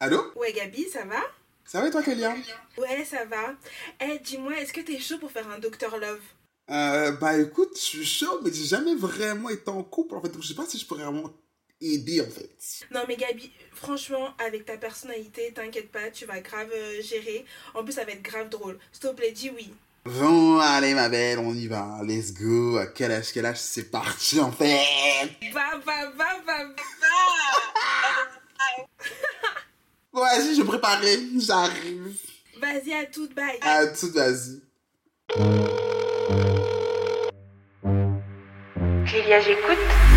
Allô Ouais, Gabi, ça va? Ça va et toi, Kélia? Ouais, ça va. Eh, dis-moi, est-ce que t'es chaud pour faire un Docteur Love? Euh, Bah écoute, je suis chaud, mais j'ai jamais vraiment été en couple en fait, donc je sais pas si je pourrais vraiment aider en fait. Non, mais Gabi, franchement, avec ta personnalité, t'inquiète pas, tu vas grave euh, gérer. En plus, ça va être grave drôle. S'il te plaît, dis oui. Bon, allez ma belle, on y va, let's go. À quel âge, quel âge, c'est parti en fait? Va, va, va, va, va Vas-y, je préparer, j'arrive. Vas-y, à toute, bye. À tout, vas-y. Kélia, j'écoute.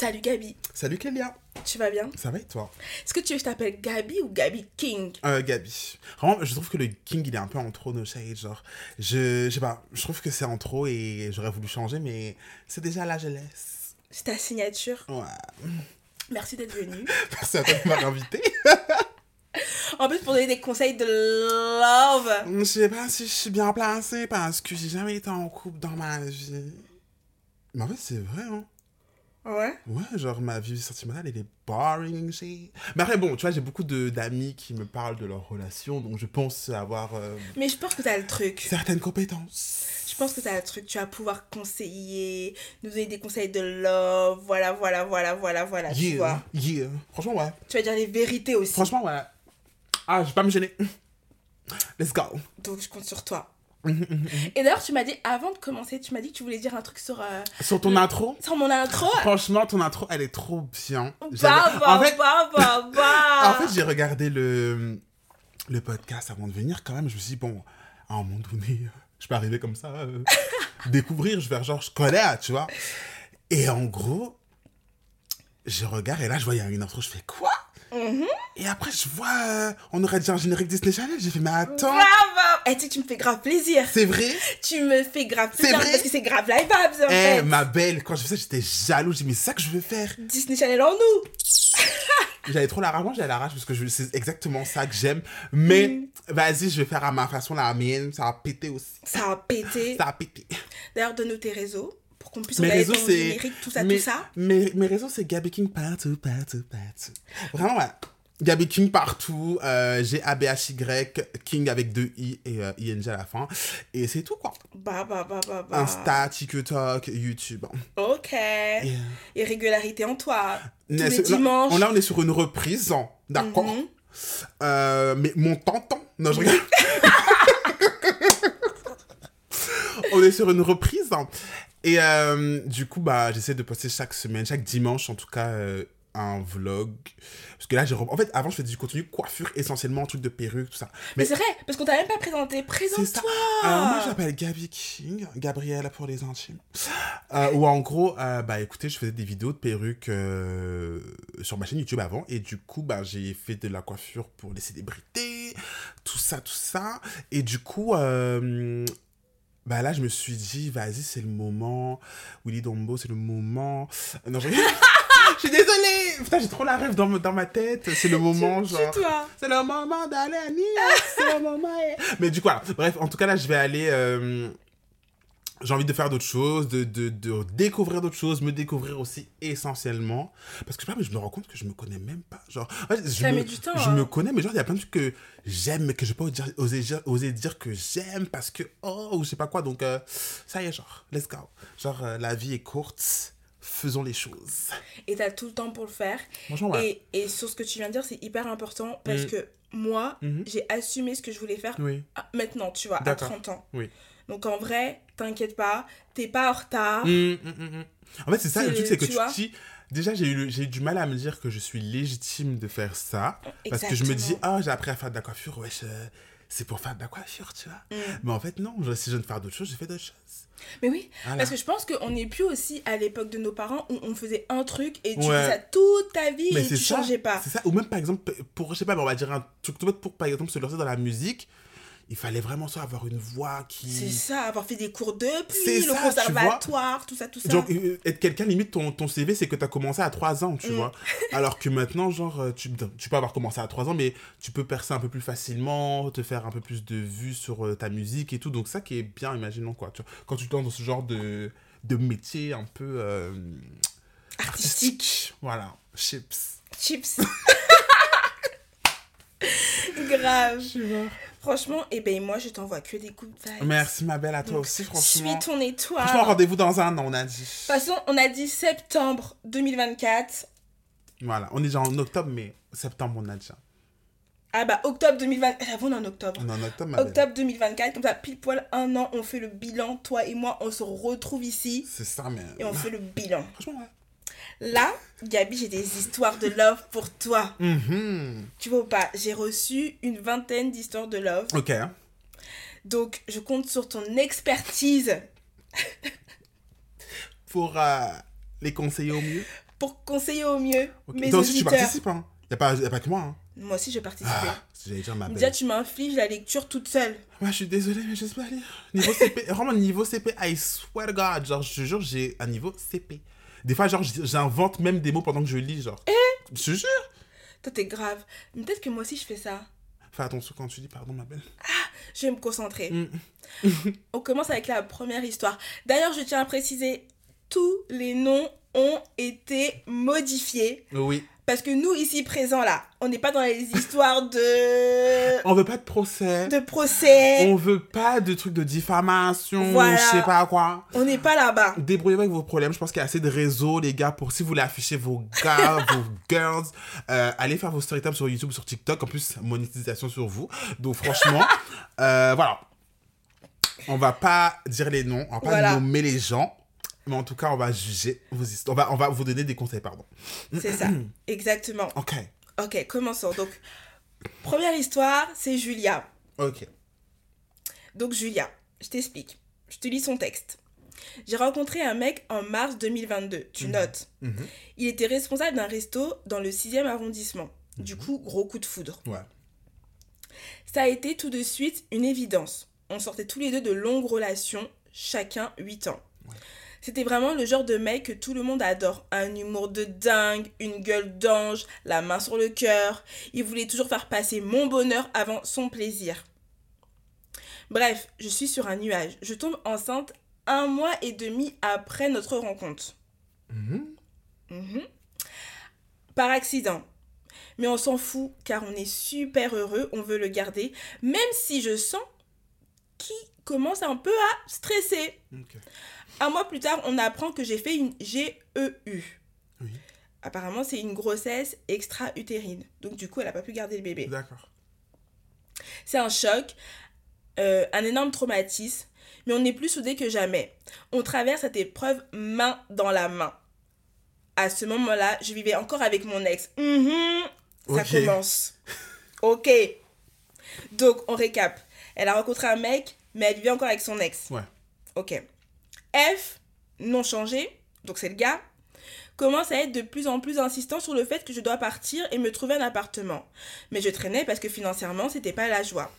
Salut, Gabi. Salut Kélia, Tu vas bien? Ça va et toi? Est-ce que tu veux que je t'appelle Gabi ou Gabi King? Euh, Gabi. Vraiment, je trouve que le King, il est un peu en trop no shade, genre. Je, je sais pas, je trouve que c'est en trop et j'aurais voulu changer, mais c'est déjà là, je laisse. C'est ta signature. Ouais. Merci d'être venu. Merci à toi de m'avoir invité. En plus, pour donner des conseils de love. Je sais pas si je suis bien placée parce que j'ai jamais été en couple dans ma vie. Mais en fait, c'est vrai, hein. Ouais? Ouais, genre ma vie sentimentale, elle est boring, shit. Mais après, bon, tu vois, j'ai beaucoup d'amis qui me parlent de leur relation, donc je pense avoir euh, Mais je pense que t'as le truc. certaines compétences. Je pense que t'as le truc. Tu vas pouvoir conseiller, nous donner des conseils de love. Voilà, voilà, voilà, voilà, voilà. Tu vois. Yeah. Franchement, ouais. Tu vas dire les vérités aussi. Franchement, ouais. Ah, je vais pas me gêner. Let's go. Donc, je compte sur toi. Et d'ailleurs, tu m'as dit, avant de commencer, tu m'as dit que tu voulais dire un truc sur, euh, Sur ton intro, sur mon intro. franchement, ton intro, elle est trop bien. Bah, bah, en fait, bah, bah, bah. en fait j'ai regardé le, le podcast avant de venir quand même. Je me suis dit, bon, à un moment donné, je peux arriver comme ça, euh, découvrir, je vais genre, je connais, tu vois. Et en gros, je regarde et là, je vois, il y a une intro, je fais quoi? Et après, je vois, euh, on aurait dit un générique Disney Channel. J'ai fait, mais attends, Bravo Eh, tu tu me fais grave plaisir. c'est vrai? Tu me fais grave plaisir vrai? parce que c'est grave live vibes en Eh, fait. ma belle, quand j'ai fait ça, j'étais jaloux. J'ai dit, mais c'est ça que je veux faire. Disney Channel en nous. J'avais trop la rage. Moi, j'avais la rage parce que je- c'est exactement ça que j'aime. Mais Mm. vas-y, je vais faire à ma façon la mienne. Ça va péter aussi. Ça a pété. Ça a pété. D'ailleurs, donne-nous tes réseaux pour qu'on puisse Mes réseaux, ton générique, tout ça, mes, tout ça. Mes, mes réseaux, c'est Gabi King partout, partout, partout. Vraiment, ouais. Gabi King partout. Euh, G-A-B-H-Y, King avec deux I et euh, ING à la fin. Et c'est tout, quoi. Bah, bah, bah, bah, bah. Insta, TikTok, YouTube. Ok. Et, euh, Et régularité en toi. Tous les dimanches. Là, on est sur une reprise, hein, d'accord Mhm. Euh, Mais mon tonton, non, je regarde. on est sur une reprise. Et euh, du coup, bah, j'essaie de poster chaque semaine, chaque dimanche en tout cas, euh, un vlog. Parce que là, j'ai... En fait, avant, je faisais du contenu coiffure, essentiellement, truc de perruque, tout ça. Mais Mais c'est vrai, parce qu'on t'a même pas présenté. Présente-toi. Euh, moi, je m'appelle Gabi King, Gabrielle pour les intimes. Euh, ou en gros, euh, bah écoutez, je faisais des vidéos de perruques sur ma chaîne YouTube avant. Et du coup, bah, j'ai fait de la coiffure pour les célébrités, tout ça, tout ça. Et du coup, euh, bah là, je me suis dit, vas-y, c'est le moment. Willy Dombo, c'est le moment. Non, je... je suis désolée. Putain, j'ai trop la rêve dans, ma- dans ma tête. C'est le moment, genre. toi. C'est le moment d'aller à York, c'est le moment. Mais du coup, voilà. bref, en tout cas, là, je vais aller. euh, J'ai envie de faire d'autres choses, de, de, de découvrir d'autres choses, me découvrir aussi essentiellement. Parce que je sais pas, mais je me rends compte que je me connais même pas. Genre, en fait, je, Ça me, met du temps, je hein. me connais, mais genre, il y a plein de trucs que j'aime, mais que je peux pas oser, dire- oser dire que j'aime parce que, oh, ou je sais pas quoi. Donc, euh, ça y est, genre, let's go. Genre, euh, la vie est courte, faisons les choses. Et t'as tout le temps pour le faire. Ouais. Et, et sur ce que tu viens de dire, c'est hyper important parce Mm. que moi, Mhm. j'ai assumé ce que je voulais faire Oui. à- maintenant, tu vois, à D'accord. 30 ans. Oui. Donc en vrai, t'inquiète pas, t'es pas en retard. Mm, mm, mm, mm. En fait, c'est ça, le truc, c'est que tu te dis. Déjà, j'ai eu, j'ai eu du mal à me dire que je suis légitime de faire ça. Parce que je me dis, ah, j'ai appris à faire de la coiffure, wesh, euh, c'est pour faire de la coiffure, tu vois. Mm. Mais en fait, non, je- si je veux faire d'autres choses, j'ai fait d'autres choses. Mais oui, Voilà. parce que je pense qu'on n'est plus aussi à l'époque de nos parents où on faisait un truc et tu Ouais. faisais ça toute ta vie Mais et tu ça. changeais pas. C'est ça. Ou même, par exemple, pour, je sais pas, mais on va dire un truc tout bête pour, par exemple, se lancer dans la musique. Il fallait vraiment ça, avoir une voix qui. C'est ça, avoir fait des cours de puis le ça, conservatoire, tout ça, tout ça. Genre, euh, être quelqu'un, limite, ton, ton CV, c'est que tu as commencé à 3 ans, tu Mm. vois. Alors que maintenant, genre, euh, tu, tu peux avoir commencé à 3 ans, mais tu peux percer un peu plus facilement, te faire un peu plus de vues sur euh, ta musique et tout. Donc, ça qui est bien, imaginons, quoi. Tu vois, quand tu te lances dans ce genre de, de métier un peu euh, artistique. Voilà, chips. Chips. Grave. Franchement, et ben moi, je t'envoie que des coups de vibes. Merci, ma belle, à toi Donc, aussi, franchement. Suis ton étoile. Franchement, rendez-vous dans un an, on a dit. De toute façon, on a dit septembre 2024. Voilà, on est déjà en octobre, mais septembre, on a déjà. Ah bah, octobre 2024. J'avoue, on est en octobre. On est en octobre, ma belle. Octobre 2024, comme ça, pile poil un an, on fait le bilan. Toi et moi, on se retrouve ici C'est ça, mais. et on fait le bilan. Franchement, ouais. Là, Gabi, j'ai des histoires de love pour toi. Mhm. Tu vois pas J'ai reçu une vingtaine d'histoires de love. Ok. Donc, je compte sur ton expertise Pour euh, les conseiller au mieux? pour conseiller au mieux Ok. mes Toi aussi, tu participes, hein? Y a pas, y a pas que moi, hein. Moi aussi, je participais. Ah, j'allais dire ma belle. Déjà, tu m'infliges la lecture toute seule. Ouais, je suis désolé, mais je sais pas lire. Niveau CP, vraiment niveau CP, I swear to God, genre, je te jure, j'ai un niveau CP. Des fois, genre, j'invente même des mots pendant que je lis, genre. Eh Je te jure. Toi, t'es grave. Mais peut-être que moi aussi, je fais ça. Fais attention quand tu dis pardon, ma belle. Je vais me concentrer. Mm. On commence avec la première histoire. D'ailleurs, je tiens à préciser, tous les noms ont été modifiés. Oui. Parce que nous, ici présents, là, on n'est pas dans les histoires de... On veut pas de procès. de procès. On veut pas de trucs de diffamation, Voilà. je sais pas quoi. On n'est pas là-bas. Débrouillez-vous avec vos problèmes. Je pense qu'il y a assez de réseaux, les gars, pour si vous voulez afficher vos gars, vos girls, euh, allez faire vos story sur YouTube, sur TikTok. En plus, monétisation sur vous. Donc, franchement, euh, voilà. On va pas dire les noms, on va pas Voilà. nommer les gens. Mais en tout cas, on va juger vos histoires. On va, on va vous donner des conseils, pardon. C'est ça. Exactement. Ok. Ok, commençons. Donc, première histoire, c'est Julia. Ok. Donc Julia, je t'explique. Je te lis son texte. J'ai rencontré un mec en mars 2022. Tu notes. Mhm. Il était responsable d'un resto dans le 6e arrondissement. Du coup, gros coup de foudre. Ouais. Ça a été tout de suite une évidence. On sortait tous les deux de longues relations, chacun 8 ans. C'était vraiment le genre de mec que tout le monde adore. Un humour de dingue, une gueule d'ange, la main sur le cœur. Il voulait toujours faire passer mon bonheur avant son plaisir. Bref, je suis sur un nuage. Je tombe enceinte un mois et demi après notre rencontre. Mhm. Mhm. Par accident. Mais on s'en fout car on est super heureux, on veut le garder, même si je sens qu'il commence un peu à stresser. Un mois plus tard, on apprend que j'ai fait une GEU. Oui. Apparemment, c'est une grossesse extra-utérine. Donc du coup, elle n'a pas pu garder le bébé. D'accord. C'est un choc, euh, un énorme traumatisme, mais on est plus soudés que jamais. On traverse cette épreuve main dans la main. À ce moment-là, je vivais encore avec mon ex. Mhm, ça commence. Ok. Donc, on récap. Elle a rencontré un mec, mais elle vivait encore avec son ex. Ouais. Ok. F, non changé, donc c'est le gars, commence à être de plus en plus insistant sur le fait que je dois partir et me trouver un appartement. Mais je traînais parce que financièrement, c'était pas la joie.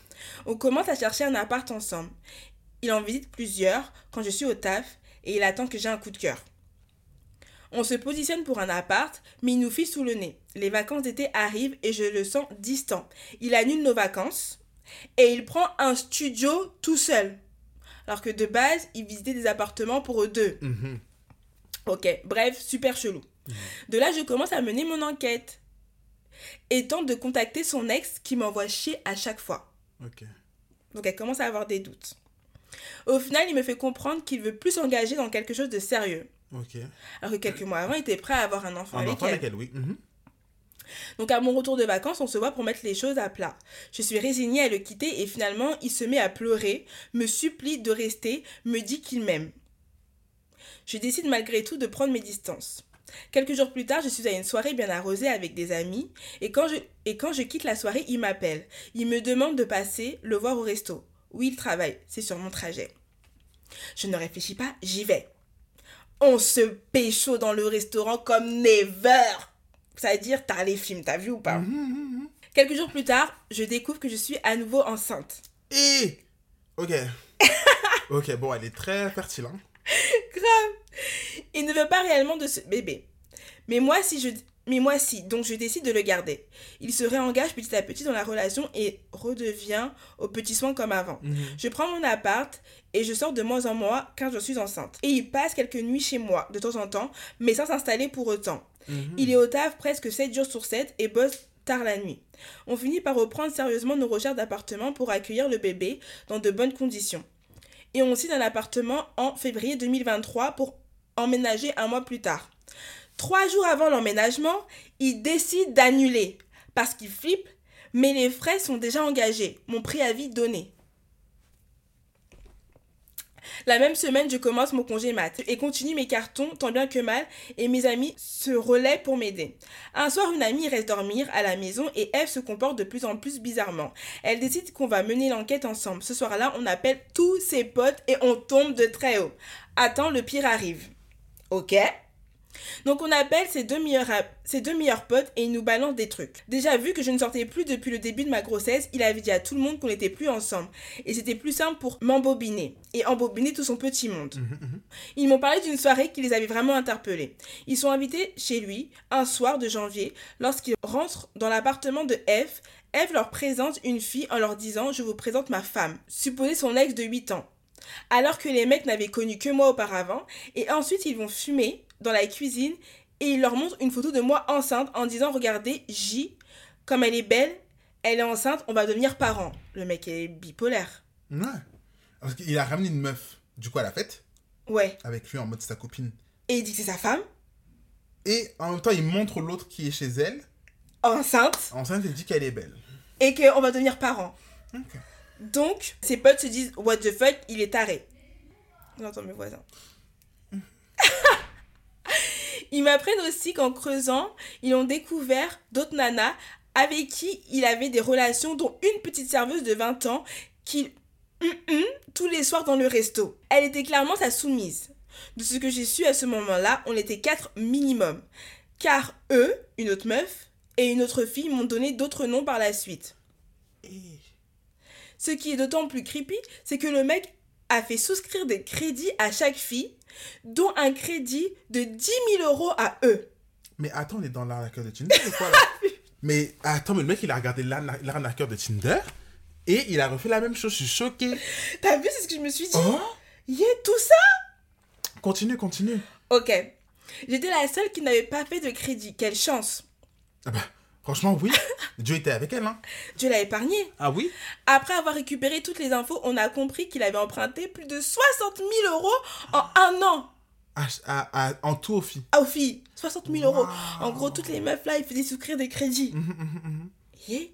On commence à chercher un appart ensemble. Il en visite plusieurs quand je suis au taf et il attend que j'ai un coup de cœur. On se positionne pour un appart, mais il nous file sous le nez. Les vacances d'été arrivent et je le sens distant. Il annule nos vacances et il prend un studio tout seul. Alors que de base, il visitait des appartements pour eux deux. Mhm. Ok, bref, super chelou. De là, je commence à mener mon enquête. Et tente de contacter son ex qui m'envoie chier à chaque fois. Ok. Donc elle commence à avoir des doutes. Au final, il me fait comprendre qu'il veut plus s'engager dans quelque chose de sérieux. Ok. Alors que quelques mois avant, il était prêt à avoir un enfant Un avec enfant elle. avec elle, oui. Mhm. Donc à mon retour de vacances, on se voit pour mettre les choses à plat. Je suis résignée à le quitter et finalement, il se met à pleurer, me supplie de rester, me dit qu'il m'aime. Je décide malgré tout de prendre mes distances. Quelques jours plus tard, je suis à une soirée bien arrosée avec des amis et quand je, quitte la soirée, il m'appelle. Il me demande de passer le voir au resto. Oui, il travaille, c'est sur mon trajet. Je ne réfléchis pas, j'y vais. On se pécho dans le restaurant comme never. C'est-à-dire, t'as les films, t'as vu ou pas Mhm, mhm, mhm. Quelques jours plus tard, je découvre que je suis à nouveau enceinte. Et Ok. ok, bon, elle est très fertile. Hein. Il ne veut pas réellement de ce bébé. Mais moi, si je... Mais moi, si. Donc, je décide de le garder. Il se réengage petit à petit dans la relation et redevient aux petits soins comme avant. Mhm. Je prends mon appart et je sors de moins en moins quand je suis enceinte. Et il passe quelques nuits chez moi de temps en temps, mais sans s'installer pour autant. Mhm. Il est au taf presque 7 jours sur 7 et bosse tard la nuit. On finit par reprendre sérieusement nos recherches d'appartement pour accueillir le bébé dans de bonnes conditions. Et on signe un appartement en février 2023 pour emménager un mois plus tard. Trois jours avant l'emménagement, il décide d'annuler parce qu'il flippe, mais les frais sont déjà engagés, mon préavis donné. La même semaine, je commence mon congé mat et continue mes cartons tant bien que mal et mes amis se relaient pour m'aider. Un soir, une amie reste dormir à la maison et Eve se comporte de plus en plus bizarrement. Elle décide qu'on va mener l'enquête ensemble. Ce soir-là, on appelle tous ses potes et on tombe de très haut. Attends, le pire arrive. Ok donc on appelle ses deux, meilleurs, deux meilleurs potes et ils nous balancent des trucs. Déjà vu que je ne sortais plus depuis le début de ma grossesse, il avait dit à tout le monde qu'on n'était plus ensemble. Et c'était plus simple pour m'embobiner. Et embobiner tout son petit monde. Mhm, mhm. Ils m'ont parlé d'une soirée qui les avait vraiment interpellés. Ils sont invités chez lui un soir de janvier. Lorsqu'ils rentrent dans l'appartement de Eve, Eve leur présente une fille en leur disant Je vous présente ma femme, supposée son ex de 8 ans. Alors que les mecs n'avaient connu que moi auparavant. Et ensuite, ils vont fumer dans la cuisine et ils leur montrent une photo de moi enceinte en disant Regardez, J, comme elle est belle, elle est enceinte, on va devenir parents. Le mec est bipolaire. Ouais. Parce qu'il a ramené une meuf, du coup, à la fête, Ouais. avec lui en mode sa copine. Et il dit que c'est sa femme, Et en même temps, il montre l'autre qui est chez elle. enceinte, Enceinte, il dit qu'elle est belle. et qu'on va devenir parents. Ok. Donc, ses potes se disent What the fuck, il est taré. J'entends mes voisins. Ils m'apprennent aussi qu'en creusant, ils ont découvert d'autres nanas avec qui il avait des relations, dont une petite serveuse de 20 ans qu'il hum, hum tous les soirs dans le resto. Elle était clairement sa soumise. De ce que j'ai su à ce moment-là, on était quatre minimum. Car eux, une autre meuf et une autre fille m'ont donné d'autres noms par la suite. Ce qui est d'autant plus creepy, c'est que le mec a fait souscrire des crédits à chaque fille, dont un crédit de 10 000 euros à eux. Mais attends, on est dans l'arnaqueur de Tinder ou quoi là? Mais attends, mais le mec, il a regardé l'arna- l'arnaqueur de Tinder et il a refait la même chose. Je suis choqué. T'as vu, c'est ce que je me suis dit? Oh? Yeah, tout ça? Continue, continue. Ok. J'étais la seule qui n'avait pas fait de crédit. Quelle chance Ah bah, franchement, oui. Dieu était avec elle, hein. Dieu l'a épargné. Ah oui? Après avoir récupéré toutes les infos, on a compris qu'il avait emprunté plus de 60 000 euros en un an. Ah, ah, ah, En tout aux filles. Ah, aux filles, 60 000 euros. En gros, toutes les meufs là, ils faisaient souscrire des crédits. Mhm, mhm, mhm. Yeah.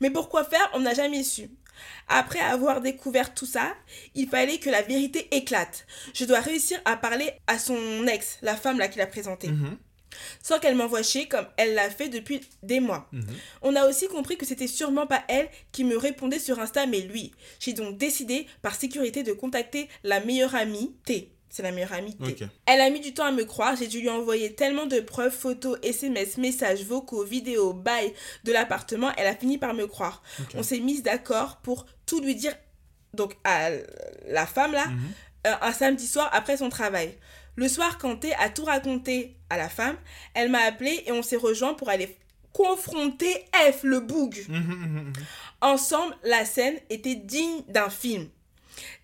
Mais pourquoi faire? On n'a jamais su. Après avoir découvert tout ça, il fallait que la vérité éclate. Je dois réussir à parler à son ex, la femme là qui l'a présentée, sans qu'elle m'envoie chier comme elle l'a fait depuis des mois. mhm. On a aussi compris que c'était sûrement pas elle qui me répondait sur Insta, mais lui. J'ai donc décidé, par sécurité, de contacter la meilleure amie, T. C'est la meilleure amie T. Elle a mis du temps à me croire, j'ai dû lui envoyer tellement de preuves, photos, SMS, messages, vocaux, vidéos, bails de l'appartement, elle a fini par me croire. On s'est mis d'accord pour tout lui dire, donc à la femme là, Mhm. euh, un samedi soir après son travail. Le soir, quand T a tout raconté à la femme, elle m'a appelé et on s'est rejoint pour aller confronter F, le boug. Mhm. Ensemble, la scène était digne d'un film.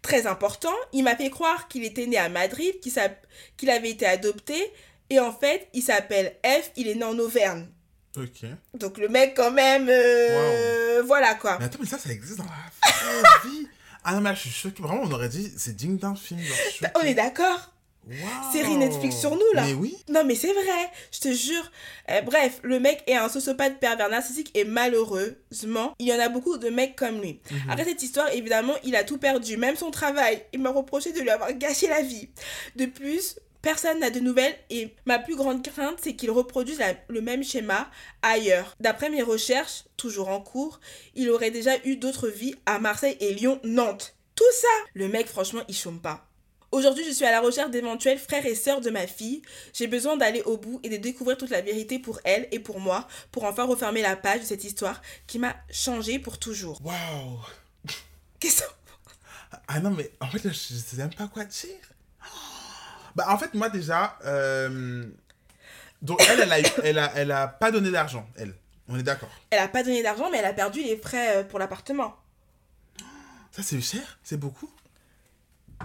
Très important, il m'a fait croire qu'il était né à Madrid, qu'il avait été adopté, et en fait, il s'appelle F, il est né en Auvergne. Ok. Donc le mec, quand même, euh, voilà quoi. Mais attends, mais ça, ça existe dans la vie. Ah non, mais là, je suis choqué. Vraiment, on aurait dit, c'est digne d'un film. genre, Bah, On est d'accord Waouh. Série Netflix sur nous, là. Mais oui. Non mais c'est vrai, je te jure. Euh, bref, le mec est un sociopathe pervers narcissique et malheureusement, il y en a beaucoup de mecs comme lui. Mhm. Après cette histoire, évidemment, il a tout perdu, même son travail. Il m'a reproché de lui avoir gâché la vie. De plus, personne n'a de nouvelles et ma plus grande crainte, c'est qu'il reproduise la- le même schéma ailleurs. D'après mes recherches, toujours en cours, il aurait déjà eu d'autres vies à Marseille et Lyon, Nantes. Tout ça Le mec, franchement, il chôme pas. Aujourd'hui, je suis à la recherche d'éventuels frères et sœurs de ma fille. J'ai besoin d'aller au bout et de découvrir toute la vérité pour elle et pour moi, pour enfin refermer la page de cette histoire qui m'a changé pour toujours. Waouh. Qu'est-ce que Ah non, mais en fait, je sais même pas quoi dire. Bah, en fait, moi, déjà, euh, donc elle, elle a, eu- elle, a, elle a pas donné d'argent, elle. On est d'accord. Elle a pas donné d'argent, mais elle a perdu les frais euh, pour l'appartement. Ça, c'est cher C'est beaucoup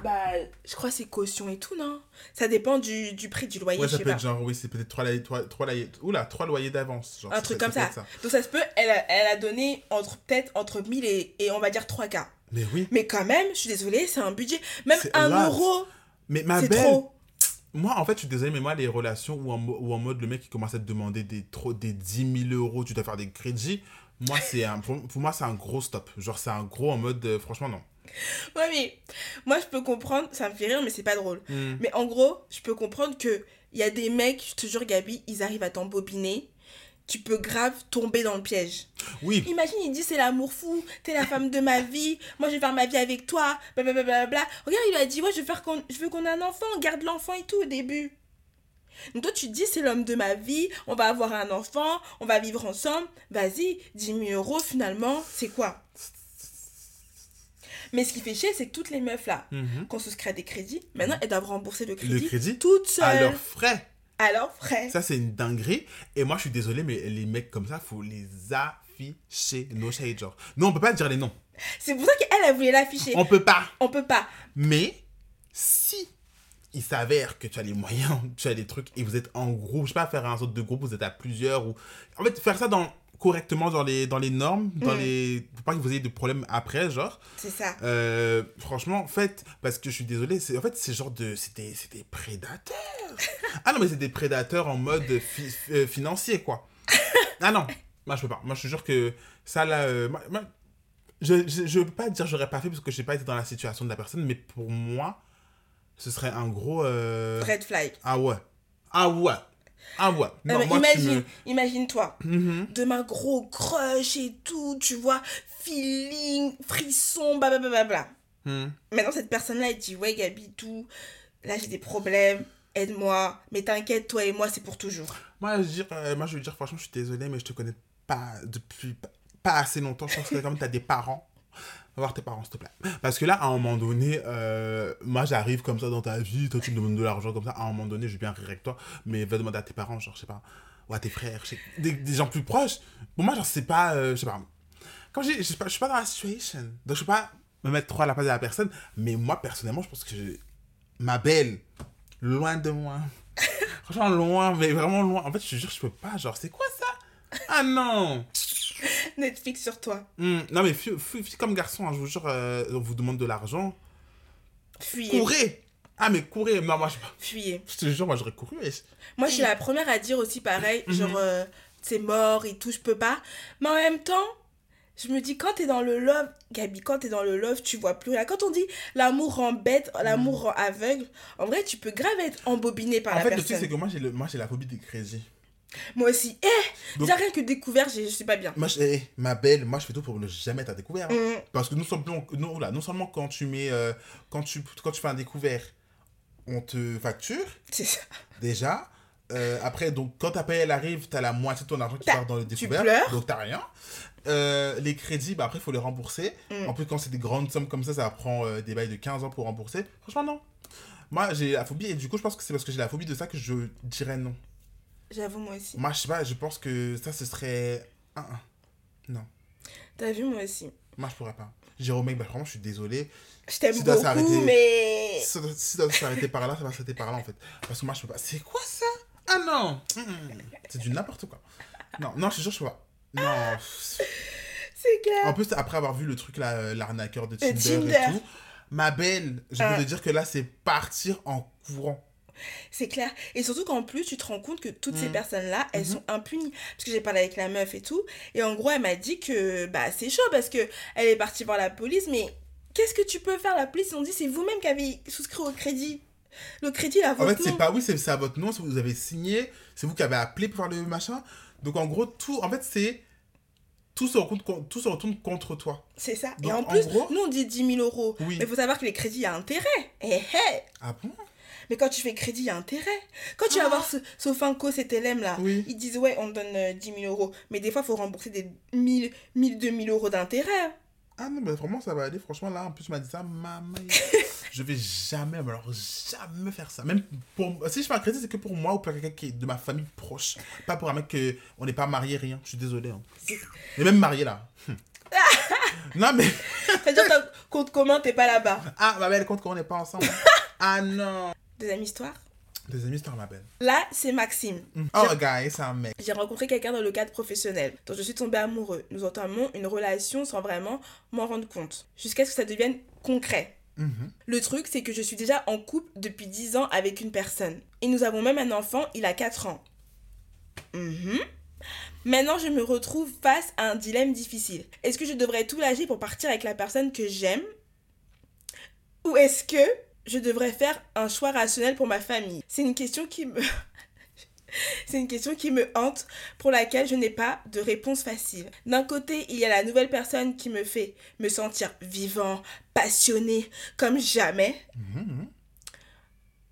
Bah, je crois c'est caution et tout, non? Ça dépend du, du prix du loyer, Ouais, je ça sais peut pas. être genre, oui, c'est peut-être trois loyers, trois, trois loyers, oula, trois loyers d'avance. Un truc comme ça. Donc ça se peut, elle a, elle a donné entre peut-être entre 1000 et, et on va dire 3 k Mais oui. Mais quand même, je suis désolée, c'est un budget. Même C'est a un lot. euro, Mais ma belle, trop. moi, en fait, je suis désolé, mais moi, les relations où en, où en mode le mec qui commence à te demander des, trop, des 10 000 euros, tu dois faire des crédits, moi, c'est un, pour, pour moi, c'est un gros stop. Genre, c'est un gros en mode, euh, franchement, non. Ouais, mais moi, je peux comprendre, ça me fait rire, mais c'est pas drôle. Hmm. Mais en gros, je peux comprendre que il y a des mecs, je te jure, Gabi, ils arrivent à t'embobiner. Tu peux grave tomber dans le piège. Oui, Imagine, il dit c'est l'amour fou, t'es la femme de ma vie, moi je vais faire ma vie avec toi, blablabla. Regarde, il lui a dit, ouais, je veux, faire qu'on, je veux qu'on ait un enfant, garde l'enfant et tout au début. Donc toi, tu te dis, c'est l'homme de ma vie, on va avoir un enfant, on va vivre ensemble, vas-y, 10 000 euros finalement, c'est quoi? Mais ce qui fait chier, c'est que toutes les meufs là, Mhm. qu'on souscrit à des crédits, maintenant elles doivent rembourser le crédit, le crédit toutes seules, à leurs frais. à leurs frais. Ça, c'est une dinguerie. Et moi, je suis désolé, mais les mecs comme ça, faut les afficher. No shade, genre. Non, on peut pas dire les noms. C'est pour ça qu'elle, elle voulait l'afficher. On peut pas. On peut pas. Mais si il s'avère que tu as les moyens, tu as des trucs et vous êtes en groupe, je sais pas, faire un sorte de groupe, vous êtes à plusieurs ou en fait faire ça dans correctement dans les dans les normes, dans Mm. les pour pas que vous ayez de problèmes après, genre. C'est ça. Euh, franchement, faites parce que je suis désolé, c'est en fait c'est genre de c'était c'était prédateurs. ah non mais c'est des prédateurs en mode fi- euh, financier quoi. Ah non, moi je peux pas. Moi je te jure que ça là euh, moi- moi, je, je, je peux pas dire j'aurais pas fait parce que j'ai pas été dans la situation de la personne mais pour moi ce serait un gros Red flag. ah ouais. Ah ouais. Ah ouais. Non, moi, imagine, me- imagine-toi, Mhm. demain gros crush et tout, tu vois, feeling, frisson, blablabla. Mhm. Maintenant, cette personne-là, elle dit, ouais, Gabi, tout, là, j'ai des problèmes, aide-moi, mais t'inquiète, toi et moi, c'est pour toujours. Moi, je veux dire, euh, moi, je veux dire, franchement, je suis désolé, mais je te connais pas depuis pas, assez longtemps. Je pense que comme tu as des parents, va voir tes parents, s'il te plaît. Parce que là, à un moment donné, euh, moi, j'arrive comme ça dans ta vie, toi, tu me demandes de l'argent comme ça. À un moment donné, je vais bien rire avec toi, mais va demander à tes parents, genre, je sais pas, ou à tes frères, des, gens plus proches. Pour moi, genre, c'est pas, euh, je sais pas. Dis, je suis pas, je suis pas dans la situation. Donc, je peux pas me mettre trop à la place de la personne. Mais moi, personnellement, je pense que je- ma belle, loin de moi. Franchement, loin, mais vraiment loin. En fait, je te jure, je peux pas. Genre, c'est quoi ça? Ah non Netflix sur toi. Hmm, Non, mais fille- fille comme garçon, hein, je vous jure, euh, on vous demande de l'argent. Fuyez. Courez Ah, mais courez Non, moi, je, Fuyez. je te jure, moi, j'aurais couru. wesh. Moi, je suis la première à dire aussi pareil, Mhm. genre, euh, c'est mort et tout, je peux pas. Mais en même temps, je me dis, quand t'es dans le love, Gabi, quand t'es dans le love, tu vois plus rien. Quand on dit l'amour rend bête, l'amour rend aveugle, en vrai, tu peux grave être embobiné par Mhm. En la fait, le truc, personne. c'est que moi, j'ai le- moi, j'ai la phobie des crédits. Moi aussi. Eh Déjà, rien que découvert, je suis pas bien. Moi, je- eh, ma belle, moi, je fais tout pour ne jamais être à découvert. hein. Mm. Parce que non seulement, non, là, non seulement quand tu mets, euh, quand tu, quand tu fais un découvert, on te facture C'est ça. déjà. Euh, après, donc quand ta paye elle arrive, t'as la moitié de ton argent qui part dans le tu découvert. pleures. Donc t'as rien. Euh, les crédits, bah après, il faut les rembourser. Mm. En plus, quand c'est des grandes sommes comme ça, ça prend des bails de 15 ans pour rembourser. Franchement, non. Moi, j'ai la phobie et du coup, je pense que c'est parce que j'ai la phobie de ça que je dirais non. J'avoue, moi aussi. Moi, je sais pas, je pense que ça, ce serait. un, un. T'as vu, moi aussi. Moi, je pourrais pas. Jérôme, mec, bah, vraiment, je suis désolé. Je t'aime Tu dois beaucoup, s'arrêter. mais... Si ça doit- si ça doit s'arrêter par là, ça va s'arrêter par là en fait. Parce que moi je peux pas. C'est quoi ça? Ah non Mm. C'est du n'importe quoi. Non, non, je te jure, je peux pas. Non. C'est clair. En plus, après avoir vu le truc là, euh, l'arnaqueur de Tinder, Tinder. et tout, ma belle, je Ah. te dire que là c'est partir en courant. C'est clair. Et surtout qu'en plus, tu te rends compte que toutes ces Mm. personnes-là, elles Mhm. sont impunies. Parce que j'ai parlé avec la meuf et tout. Et en gros, elle m'a dit que bah, c'est chaud parce que elle est partie voir la police. Mais qu'est-ce que tu peux faire? La police, ils ont dit c'est vous-même qui avez souscrit au crédit. Le crédit, là, En votre fait, c'est pas oui, c'est à votre nom, c'est vous avez signé, c'est vous qui avez appelé pour faire le machin. Donc en gros, tout, en fait, c'est. Tout se, retourne, tout se retourne contre toi. C'est ça. Donc, et en en plus, gros- nous, on dit 10 000 euros. Oui. Mais il faut savoir que les crédits, il y a intérêt. Eh, eh. Ah bon? Mais quand tu fais crédit, il y a intérêt. Quand tu vas Ah. voir ce, Sofinco, CTLM là, Oui. ils disent ouais, on donne euh, 10 000 euros. Mais des fois, il faut rembourser des 1000, 1000, 2000 euros d'intérêt. Ah non, mais vraiment, ça va aller. Franchement, là, en plus, tu m'as dit ça, maman. je vais jamais, mais alors jamais faire ça. Même pour. Si je fais un crédit, c'est que pour moi ou pour quelqu'un qui est de ma famille proche. Pas pour un mec que on n'est pas marié, rien. Je suis désolé. Hein. Et même marié, là. Non, mais. C'est-à-dire, ton compte commun, t'es pas là-bas. Ah, ma belle, compte qu'on n'est pas ensemble. ah non. Deuxième histoire. Deuxième histoire, ma belle. Là, c'est Maxime. Oh, guys, c'est un mec. J'ai rencontré quelqu'un dans le cadre professionnel, dont je suis tombée amoureux. Nous entamons une relation sans vraiment m'en rendre compte, jusqu'à ce que ça devienne concret. Mhm. Le truc, c'est que je suis déjà en couple depuis 10 ans avec une personne. Et nous avons même un enfant, il a 4 ans. Mhm. Maintenant, je me retrouve face à un dilemme difficile. Est-ce que je devrais tout lâcher pour partir avec la personne que j'aime? Ou est-ce que je devrais faire un choix rationnel pour ma famille C'est une question qui me... C'est une question qui me hante, pour laquelle je n'ai pas de réponse facile. D'un côté, il y a la nouvelle personne qui me fait me sentir vivant, passionné, comme jamais. Mhm.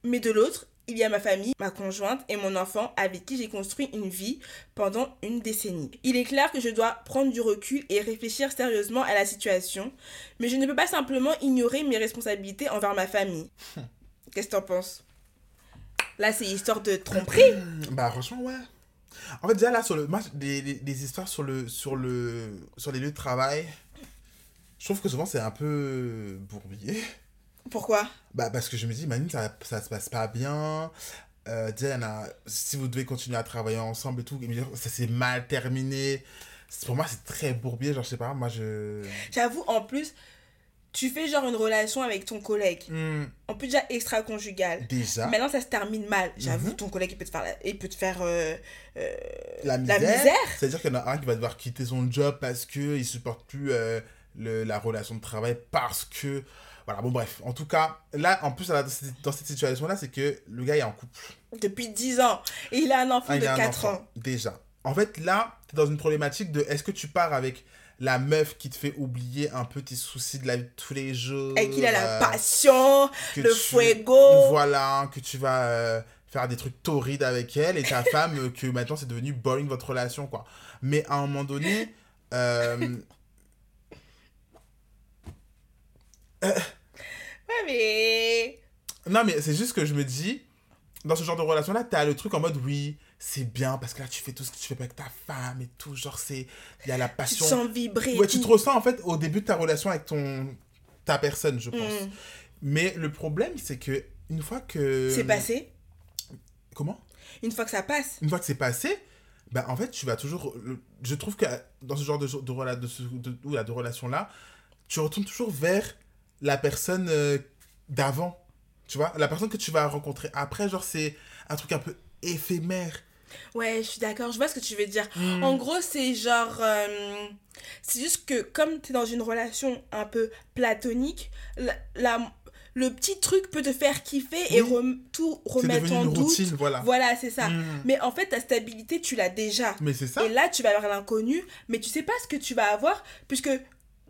Mais de l'autre, il y a ma famille, ma conjointe et mon enfant avec qui j'ai construit une vie pendant une décennie. Il est clair que je dois prendre du recul et réfléchir sérieusement à la situation, mais je ne peux pas simplement ignorer mes responsabilités envers ma famille. Qu'est-ce que t'en penses? Là, c'est histoire de tromperie. Bah franchement ouais. En fait déjà là sur le des, des, des histoires sur le sur le sur les lieux de travail, je trouve que souvent c'est un peu bourbier. Pourquoi? Bah parce que je me dis imagine ça ça se passe pas bien. Euh, déjà, il y en a- si vous devez continuer à travailler ensemble et tout, ça s'est mal terminé. Pour moi, c'est très bourbier, genre, je sais pas, moi je. J'avoue, en plus, tu fais genre une relation avec ton collègue. Hmm, En plus, déjà extra-conjugale. déjà, Maintenant, ça se termine mal. J'avoue, Mhm. ton collègue, il peut te faire, la- il peut te faire euh, euh, la misère. misère. C'est-à-dire qu'il y en a un qui va devoir quitter son job parce qu'il ne supporte plus le- la relation de travail, parce que. Voilà, bon, bref. En tout cas, là, en plus, dans cette, situation-là, c'est que le gars est en couple. depuis 10 ans. Et il a un enfant Ah, de a un 4 enfant, ans. Déjà. En fait, là, tu es dans une problématique de est-ce que tu pars avec la meuf qui te fait oublier un peu tes soucis de la vie de tous les jours Et qu'il a la euh, passion. le tu- fuego. Voilà, que tu vas euh, faire des trucs torrides avec elle et ta femme, euh, que maintenant c'est devenu boring votre relation, quoi. Mais à un moment donné, euh, Ouais, mais. non, mais c'est juste que je me dis, dans ce genre de relation-là, t'as le truc en mode oui, c'est bien parce que là tu fais tout ce que tu fais avec ta femme et tout, genre c'est. Il y a la Tu te passion. sens vibrer. Ouais, tu te ressens en fait au début de ta relation avec ton ta personne, je pense. Mm. Mais le problème, c'est que une fois que. C'est passé? Comment? Une fois que ça passe? Une fois que c'est passé, bah en fait, tu vas toujours. Je trouve que dans ce genre de, de, de, de, de relation-là, tu retournes toujours vers la personne euh, d'avant. Tu vois La personne que tu vas rencontrer après, genre, c'est un truc un peu éphémère. Ouais, je suis d'accord. Je vois ce que tu veux dire. Mm. En gros, c'est genre. euh, c'est juste que comme tu es dans une relation un peu platonique, la, la- le petit truc peut te faire kiffer et rem- tout remettre en une doute. routine, voilà. Voilà, c'est ça. Mm. Mais en fait, ta stabilité, tu l'as déjà. Mais c'est ça. Et là, tu vas avoir l'inconnu, mais tu sais pas ce que tu vas avoir, puisque,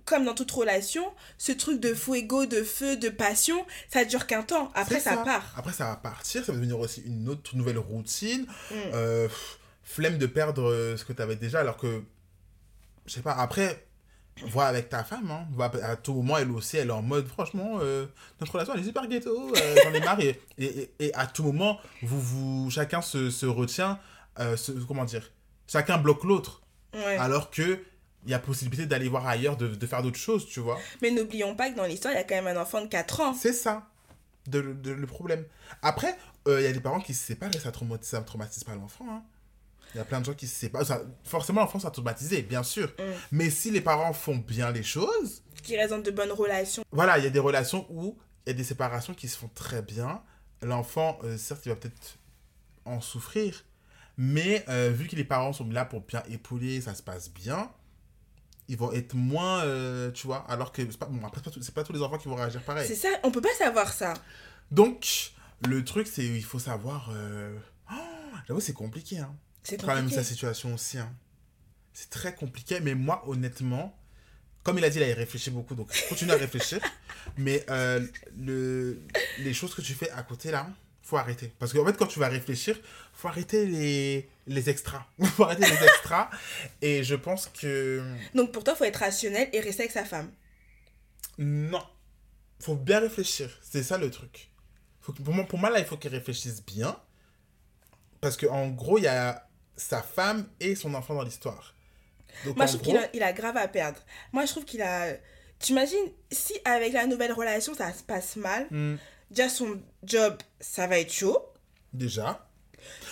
comme dans toute relation, ce truc de fuego, de feu, de passion, ça dure qu'un temps. Après, ça, part. Après, ça va partir, ça va devenir aussi une autre nouvelle routine. Mm. Euh, flemme de perdre euh, ce que tu avais déjà, alors que, je sais pas, après, vois avec ta femme, hein, à tout moment, elle aussi, elle est en mode, franchement, euh, notre relation, elle est super ghetto, euh, j'en ai marre, et, et, et- et à tout moment, vous, vous, chacun se, se retient, euh, se- comment dire, chacun bloque l'autre, Ouais. alors que il y a possibilité d'aller voir ailleurs, de, de faire d'autres choses, tu vois. Mais n'oublions pas que dans l'histoire, il y a quand même un enfant de 4 ans. C'est ça, de, de- le problème. Après, euh, il y a des parents qui se séparent et ça traumatise, ça traumatise pas l'enfant. hein. Il y a plein de gens qui se séparent. Ça- forcément, l'enfant sera traumatisé, bien sûr. Mm. Mais si les parents font bien les choses, Qui reste dans de bonnes relations. voilà, il y a des relations où il y a des séparations qui se font très bien. L'enfant, euh, certes, il va peut-être en souffrir, mais euh, vu que les parents sont là pour bien épauler, ça se passe bien, ils vont être moins, euh, tu vois, alors que c'est pas, bon, après, c'est pas, pas tous les enfants qui vont réagir pareil. C'est ça, on peut pas savoir ça. Donc, le truc, c'est il faut savoir. euh, oh, J'avoue, c'est compliqué, hein. C'est Quand même, compliqué. sa situation aussi, hein. C'est très compliqué, mais moi, honnêtement, comme il a dit, là, il réfléchit beaucoup, donc continue à réfléchir. mais euh, le, les choses que tu fais à côté, là, faut arrêter. Parce qu'en fait, quand tu vas réfléchir, faut arrêter les, les extras. faut arrêter les extras. Et je pense que. Donc pour toi, faut être rationnel et rester avec sa femme. Non. Faut bien réfléchir. C'est ça le truc. Faut que- pour, moi, pour moi, là, il faut qu'il réfléchisse bien. Parce qu'en gros, il y a sa femme et son enfant dans l'histoire. Donc, Moi, je trouve gros, qu'il a, il a grave à perdre. Moi, je trouve qu'il a. T'imagines, si avec la nouvelle relation, ça se passe mal, hmm, déjà son job, ça va être chaud. déjà,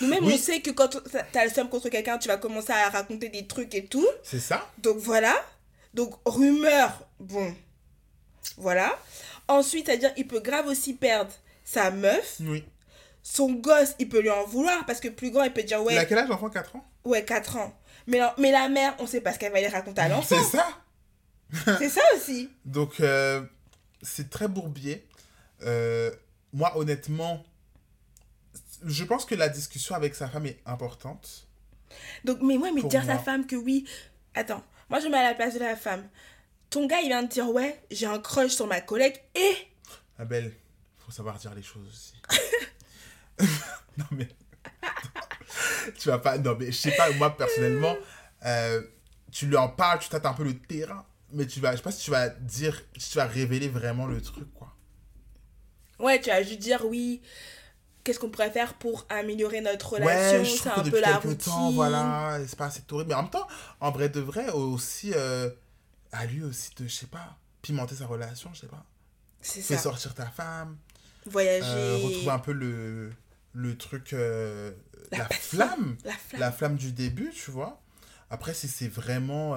Nous-mêmes, Oui. on sait que quand t'as le seum contre quelqu'un, tu vas commencer à raconter des trucs et tout. c'est ça. Donc voilà. Donc rumeur, bon. Voilà. Ensuite, c'est-à-dire, il peut grave aussi perdre sa meuf. Oui. Son gosse, il peut lui en vouloir parce que plus grand, il peut dire Il a ouais, quel âge, l'enfant? 4 ans? Ouais 4 ans. Mais, la- mais la mère, on sait pas ce qu'elle va lui raconter à l'enfant. C'est ça. C'est ça aussi. Donc, euh, c'est très bourbier. Euh, moi, honnêtement, je pense que la discussion avec sa femme est importante. Donc, mais ouais, mais dire à sa femme que oui. Attends, moi je me mets à la place de la femme. Ton gars, il vient de dire ouais, j'ai un crush sur ma collègue et. Belle, faut savoir dire les choses aussi. non mais... tu vas pas... Non mais je sais pas, moi personnellement, euh, tu lui en parles, tu tâtes un peu le terrain, mais tu vas... Je sais pas si tu vas dire, si tu vas révéler vraiment le truc, quoi. Ouais, tu vas juste dire oui. Qu'est-ce qu'on pourrait faire pour améliorer notre relation ouais, C'est un peu la routine. temps, voilà, c'est pas assez horrible. Mais en même temps, en vrai de vrai, aussi, euh, à lui aussi de, je sais pas, pimenter sa relation, je sais pas. C'est Fais ça. sortir ta femme, Voyager. euh, retrouver un peu le, le truc, euh, La flamme. La flamme. la flamme du début, tu vois. Après, si c'est vraiment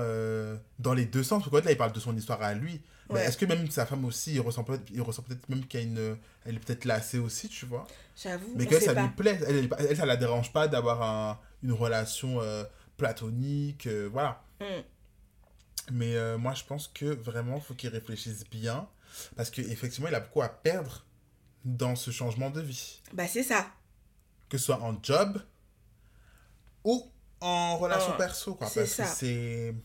dans les deux sens, parce que là, il parle de son histoire à lui. Ouais. est-ce que même sa femme aussi, il ressent peut-être, peut-être même a une. Elle est peut-être lassée aussi, tu vois. J'avoue. Mais que ça pas. lui plaît. Elle, elle, ça la dérange pas d'avoir un- une relation euh, platonique, euh, voilà. Mm. Mais euh, moi, je pense que vraiment, il faut qu'il réfléchisse bien. Parce qu'effectivement, il a beaucoup à perdre dans ce changement de vie. Bah, c'est ça. que ce soit en job ou en relation Ah, perso quoi parce ça. que c'est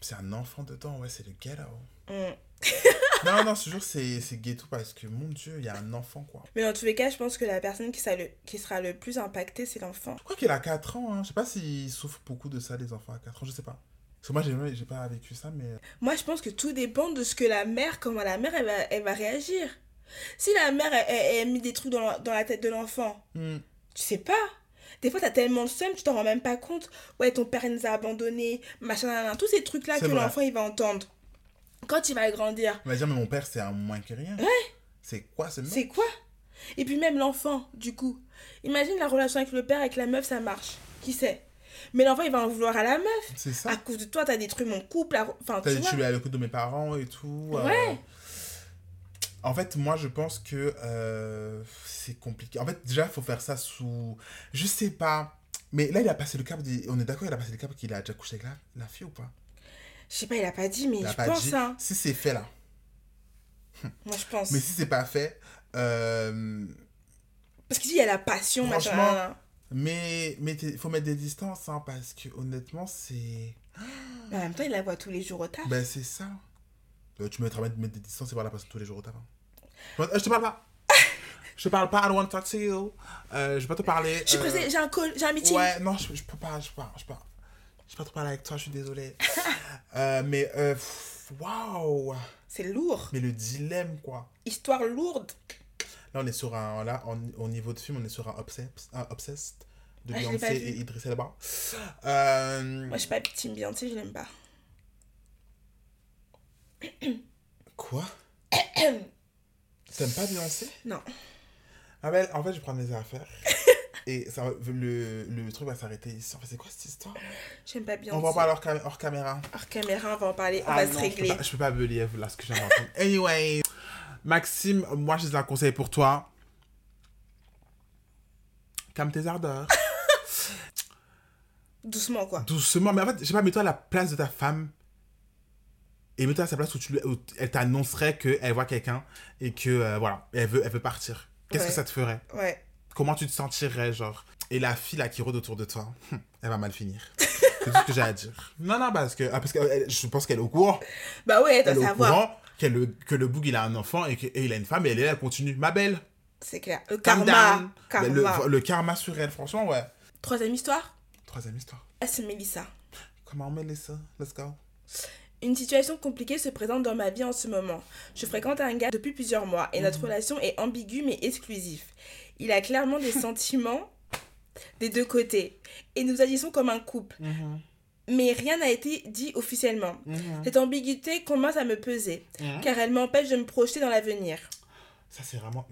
c'est un enfant dedans ouais c'est le ghetto Mm. non non ce jour c'est c'est ghetto parce que mon dieu il y a un enfant quoi Mais dans tous les cas, je pense que la personne qui sera le, qui sera le plus impactée, c'est l'enfant. je crois qu'il a 4 ans hein. je sais pas s'il souffre beaucoup de ça les enfants à 4 ans je sais pas parce que moi j'ai pas vécu ça mais Moi, je pense que tout dépend de ce que la mère, comment la mère, elle va, elle va réagir. Si la mère, elle, elle, elle a mis des trucs dans la, dans la tête de l'enfant, Hmm. tu sais pas. Des fois, t'as tellement le seum, tu t'en rends même pas compte. Ouais, ton père, il nous a abandonnés, machin, nan, nan. tous ces trucs-là que l'enfant, il va entendre. Quand il va grandir, il va dire mais mon père c'est un moins que rien Ouais. c'est quoi ce mec? C'est quoi? Et puis même l'enfant, du coup. Imagine la relation avec le père, avec la meuf, ça marche. Qui sait? Mais l'enfant, il va en vouloir à la meuf. c'est ça À cause de toi, t'as détruit mon couple. Enfin, T'as es à l'écoute de mes parents et tout. euh, Ouais. En fait, moi, je pense que euh, c'est compliqué. En fait, déjà, il faut faire ça sous... Je sais pas. Mais là, il a passé le cap. des- On est d'accord, il a passé le cap qu'il a déjà couché avec la, la fille ou pas? Je sais pas, il a pas dit, mais Il je pas pense, dit. hein. Si c'est fait, là. Moi, je pense. Mais si c'est pas fait... euh, Parce qu'ici, il y a la passion, machin. Franchement, nan. Mais il faut mettre des distances, hein, parce que honnêtement, c'est... Mais en même temps, il la voit tous les jours au taf. Ben, c'est ça. Euh, tu me mettras mettre, mettre des distances et voir la personne tous les jours au tabac. Euh, je te parle pas. je te parle pas, I don't want to talk to you. Euh, je vais pas te parler. Je suis euh, pressée, j'ai un call, j'ai un meeting. Ouais, non, je, je peux pas, je peux pas, je peux pas. Je peux pas trop parler avec toi, je suis désolé. Euh, mais, waouh. C'est lourd. Mais le dilemme, quoi. Histoire lourde. Là, on est sur un, là, au niveau de film, on est sur un Obsessed, un Obsessed de Ah, Beyoncé et Idris Elba. Euh, Moi, je suis pas team Beyoncé, je l'aime pas. Quoi? T'aimes pas Beyoncé? Non. Ah ben, en fait, je vais prendre mes affaires. et ça, le, le truc va s'arrêter ici. En fait, c'est quoi cette histoire? J'aime pas Beyoncé. On va en parler hors, cam- hors caméra. Hors caméra, on va en parler, on Ah va non, se je peux régler. pas- Je peux pas believe là ce que j'ai entendu. Anyway, Maxime, moi j'ai un conseil pour toi. Calme tes ardeurs. Doucement, quoi. Doucement, mais en fait, je sais pas, mets-toi à la place de ta femme. Et mets-toi à sa place où, tu, où elle t'annoncerait qu'elle voit quelqu'un et que, euh, voilà, elle veut, elle veut partir. Qu'est-ce Ouais. que ça te ferait? Ouais. Comment tu te sentirais, genre? Et la fille là qui rôde autour de toi, hum, elle va mal finir. C'est tout ce que j'ai à dire. Non, non, parce que, ah, parce que elle- je pense qu'elle est au courant. Bah ouais, elle est au savoir. courant qu'elle- que le boug il a un enfant et qu'il a une femme et elle est là, elle continue. Ma belle, C'est clair. Le calm karma. down. Karma. Le, le karma sur elle, franchement, ouais. Troisième histoire? Troisième histoire. Ah, c'est Mélissa. Comment on met ça Let's go. Une situation compliquée se présente dans ma vie en ce moment. Je fréquente un gars depuis plusieurs mois et notre relation est ambiguë mais exclusive. Il a clairement des sentiments des deux côtés et nous agissons comme un couple. Mhm. Mais rien n'a été dit officiellement. Mhm. Cette ambiguïté commence à me peser Mhm. car elle m'empêche de me projeter dans l'avenir. Ça, c'est vraiment.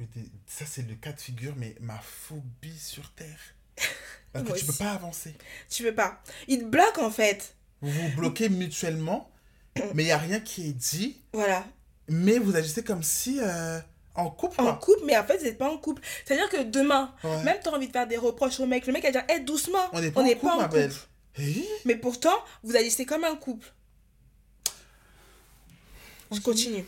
Ça, c'est le cas de figure, mais ma phobie sur Terre. Parce que tu peux pas avancer. Tu veux pas Il te bloque en fait. Vous vous bloquez mutuellement, mais il n'y a rien qui est dit, Voilà. mais vous agissez comme si. euh, en couple, En couple, mais en fait, vous n'êtes pas en couple. C'est-à-dire que demain, Ouais. même tu as envie de faire des reproches au mec, le mec va dire Hé, doucement, On n'est pas, en couple, belle. couple. Eh? Mais pourtant, vous agissez comme un couple. Je continue.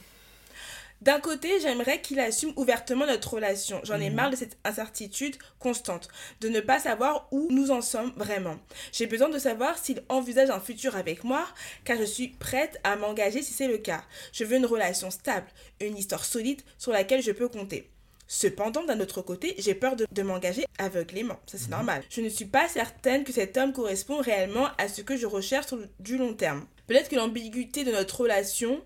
D'un côté, j'aimerais qu'il assume ouvertement notre relation. J'en ai Mhm. marre de cette incertitude constante, de ne pas savoir où nous en sommes vraiment. J'ai besoin de savoir s'il envisage un futur avec moi, car je suis prête à m'engager si c'est le cas. Je veux une relation stable, une histoire solide sur laquelle je peux compter. Cependant, d'un autre côté, j'ai peur de, de m'engager aveuglément. Ça, c'est normal. Je ne suis pas certaine que cet homme correspond réellement à ce que je recherche sur le- du long terme. Peut-être que l'ambiguïté de notre relation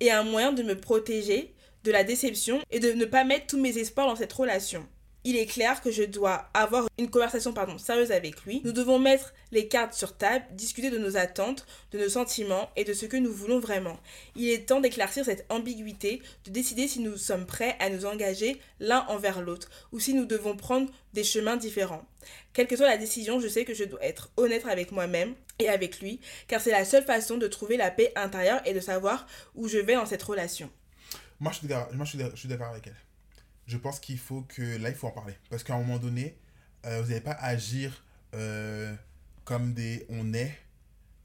est un moyen de me protéger de la déception et de ne pas mettre tous mes espoirs dans cette relation. Il est clair que je dois avoir une conversation pardon, sérieuse avec lui. Nous devons mettre les cartes sur table, discuter de nos attentes, de nos sentiments et de ce que nous voulons vraiment. Il est temps d'éclaircir cette ambiguïté, de décider si nous sommes prêts à nous engager l'un envers l'autre ou si nous devons prendre des chemins différents. Quelle que soit la décision, je sais que je dois être honnête avec moi-même et avec lui, car c'est la seule façon de trouver la paix intérieure et de savoir où je vais dans cette relation. Moi, je suis d'accord avec elle. Je pense qu'il faut que. Là, il faut en parler. Parce qu'à un moment donné, euh, vous n'allez pas agir euh, comme des. On est.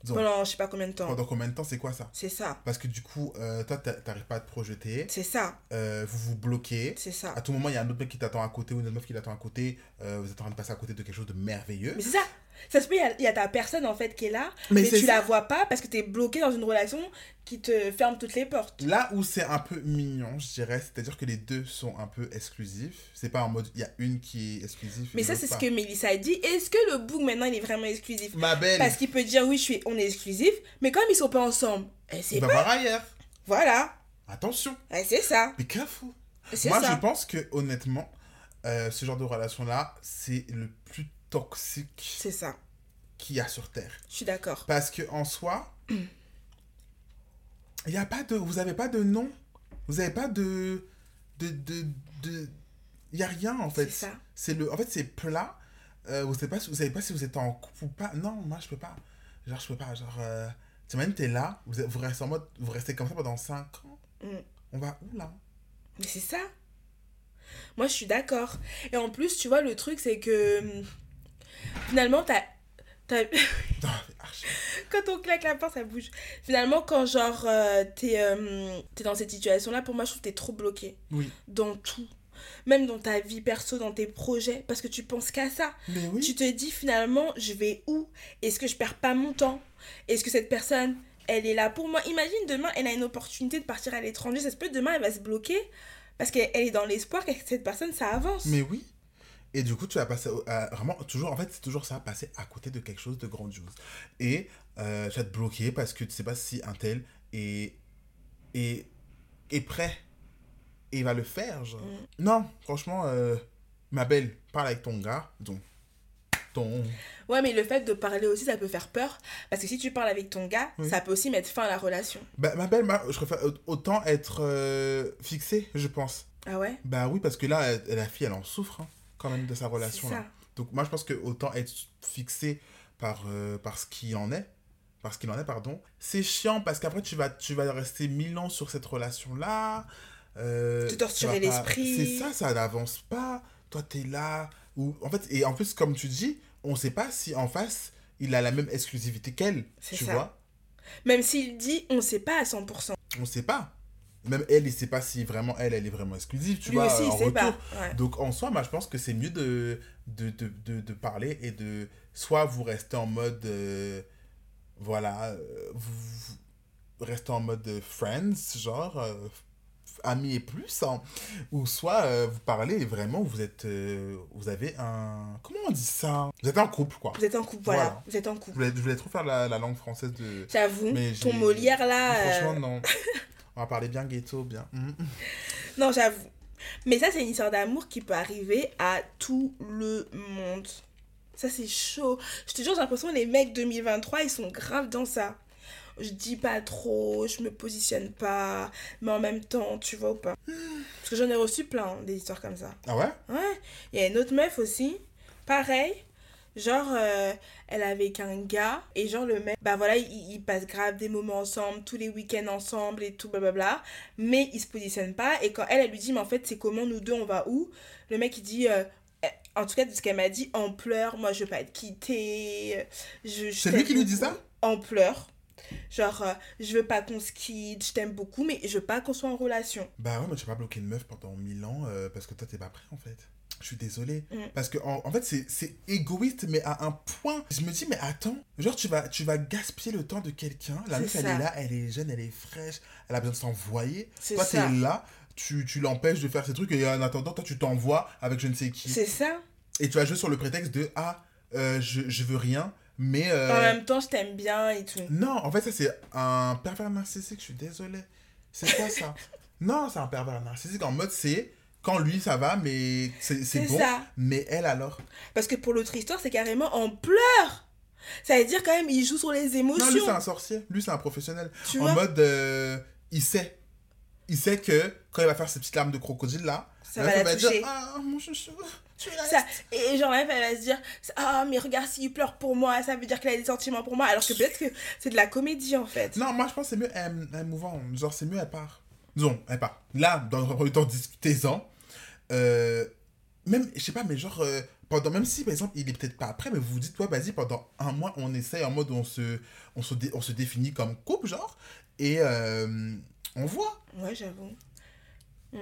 Pendant je sais pas combien de temps. pendant combien de temps c'est quoi ça? C'est ça. Parce que du coup, euh, toi, t'a- t'arrives pas à te projeter. C'est ça. euh, vous vous bloquez. C'est ça. À tout moment, il y a un autre mec qui t'attend à côté ou une autre meuf qui t'attend à côté. euh, vous êtes en train de passer à côté de quelque chose de merveilleux. Mais c'est ça. Ça se peut, il y a- il y, a ta personne en fait qui est là, Mais mais, tu ça. la vois pas parce que tu es bloqué dans une relation qui te ferme toutes les portes. Là où c'est un peu mignon, je dirais, c'est-à-dire que les deux sont un peu exclusifs. C'est pas en mode, il y a une qui est exclusive. Mais ça, c'est ce que Mélissa a dit. Est-ce que le book maintenant il est vraiment exclusif? Ma belle, Parce qu'il peut dire oui, je suis, on est exclusif, mais comme ils sont pas ensemble, eh, c'est va pas. voir ailleurs. Voilà. Attention, Eh, c'est ça. be careful. Moi, ça. je pense que honnêtement, euh, ce genre de relation-là, c'est le plus toxique C'est ça. qu'il y a sur Terre. Je suis d'accord. Parce que en soi, il y a pas de, vous avez pas de nom, vous avez pas de, de, de, de, il y a rien en fait. C'est ça. C'est le, en fait, c'est plat. Euh, vous savez pas, vous savez pas si vous êtes en couple ou pas. Non, moi je peux pas. Genre je peux pas. Genre, euh, t'imagines t'es là, vous, vous restez en mode, vous restez comme ça pendant 5 ans. Mm. On va où là? Mais c'est ça. Moi, je suis d'accord. Et en plus, tu vois, le truc, c'est que finalement, t'as. quand on claque la porte, ça bouge. Finalement, quand genre euh, t'es euh, t'es dans cette situation-là, pour moi, je trouve que t'es trop bloqué Oui. dans tout. Même dans ta vie perso, dans tes projets, parce que tu penses qu'à ça. Mais oui. Tu te dis finalement, je vais où? Est-ce que je perds pas mon temps? Est-ce que cette personne, elle est là pour moi? Imagine demain, elle a une opportunité de partir à l'étranger. Ça se peut demain, elle va se bloquer parce qu'elle elle est dans l'espoir que cette personne, ça avance. Mais oui. Et du coup, tu vas passer à- vraiment toujours, en fait, c'est toujours ça, passer à côté de quelque chose de grandiose. Et euh, tu vas te bloquer parce que tu sais pas si un tel est, est, est prêt et va le faire. Genre. Mm. Non, franchement, euh, ma belle, parle avec ton gars. Donc, ton. Ouais, mais le fait de parler aussi, ça peut faire peur. Parce que si tu parles avec ton gars, Oui. ça peut aussi mettre fin à la relation. Bah, ma belle, ma- je préfère autant être euh, fixé, je pense. Ah ouais? Bah oui, parce que là, la fille, elle en souffre hein, quand même de sa relation. là. Donc moi je pense que autant être fixé par, euh, par ce qui en est, parce qu'il en est, pardon, c'est chiant parce qu'après tu vas, tu vas rester mille ans sur cette relation-là. Euh, Te torturer l'esprit. C'est ça, ça n'avance pas. Toi t'es là. Ou, en fait, et en plus, comme tu dis, on sait pas si en face il a la même exclusivité qu'elle. Tu ça. vois Même s'il dit, on sait pas à 100%. On sait pas. Même elle, il sait pas si vraiment elle, elle est vraiment exclusive. Tu Lui vois, aussi, il en sait retour. pas. Ouais. Donc en soi, moi, je pense que c'est mieux de, de, de, de, de parler et de... Soit vous restez en mode... euh, voilà, euh, vous, restez en mode euh, friends, genre... euh, amis et plus, hein, ou soit euh, vous parlez et vraiment vous êtes, vous avez un, comment on dit ça? Vous êtes en couple quoi. Vous êtes en couple, voilà. Voilà. Vous êtes en Je couple. voulais, je voulais trop faire la, la langue française de. J'avoue, Mais ton Molière là. Franchement non. On va parler bien ghetto, bien. Mhm. Non, j'avoue. Mais ça, c'est une histoire d'amour qui peut arriver à tout le monde. Ça, c'est chaud. Je te jure, j'ai l'impression que les mecs 2023, ils sont graves dans ça. Je dis pas trop, je me positionne pas, mais en même temps, tu vois ou pas. Parce que j'en ai reçu plein, des histoires comme ça. Ah ouais? Ouais, il y a une autre meuf aussi, pareil. Genre, euh, elle est avec un gars, et genre, le mec, bah voilà, ils il passent grave des moments ensemble, tous les week-ends ensemble et tout, blablabla. Mais il se positionne pas, et quand elle, elle lui dit, mais en fait, c'est comment nous deux, on va où? Le mec, il dit, euh, eh, en tout cas, de ce qu'elle m'a dit, en pleurs, moi, je veux pas être quittée. Je, je C'est lui qui lui dit ça? En pleurs. Genre, euh, je veux pas qu'on se quitte, je t'aime beaucoup, mais je veux pas qu'on soit en relation. Bah ouais, mais tu vas pas bloquer une meuf pendant 1000 ans euh, parce que toi t'es pas prêt en fait. Je suis désolé. Mm. Parce que en, en fait c'est- égoïste mais à un point. Je me dis mais attends, genre tu vas, tu vas gaspiller le temps de quelqu'un. La meuf elle est là, elle est jeune, elle est fraîche, elle a besoin de s'envoyer. Toi t'es là, tu, tu l'empêches de faire ses trucs et en attendant toi tu t'envoies avec je ne sais qui. C'est ça. Et tu vas jouer sur le prétexte de ah euh, je, je veux rien mais... euh, En même temps, je t'aime bien et tout. non, en fait, ça, c'est un pervers narcissique, je suis désolé. C'est quoi ça? Non, c'est un pervers narcissique en mode c'est quand lui ça va, mais c'est bon. ça. Mais elle alors? Parce que pour l'autre histoire, c'est carrément en pleurs. Ça veut dire quand même, il joue sur les émotions. Non, lui c'est un sorcier. Lui c'est un professionnel. tu en vois mode, euh, il sait. Il sait que quand il va faire ses petites larmes de crocodile là, Ça va dire. Ah, mon chouchou, tu. Ça, et genre, elle va se dire Ah, mais regarde, s'il pleure pour moi, ça veut dire qu'il a des sentiments pour moi. Alors que peut-être que c'est de la comédie en fait. Non, moi je pense que c'est mieux elle, elle mouvant. Genre, c'est mieux, elle part. Disons, elle part. Là, dans le temps, discutez-en. Euh, même, je sais pas, mais genre, euh, pendant, même si par exemple, il est peut-être pas après, mais vous vous dites, ouais, vas-y, pendant un mois, on essaye en mode on se, on se, dé- on se définit comme couple, genre, et euh, on voit. Ouais, j'avoue. Mm.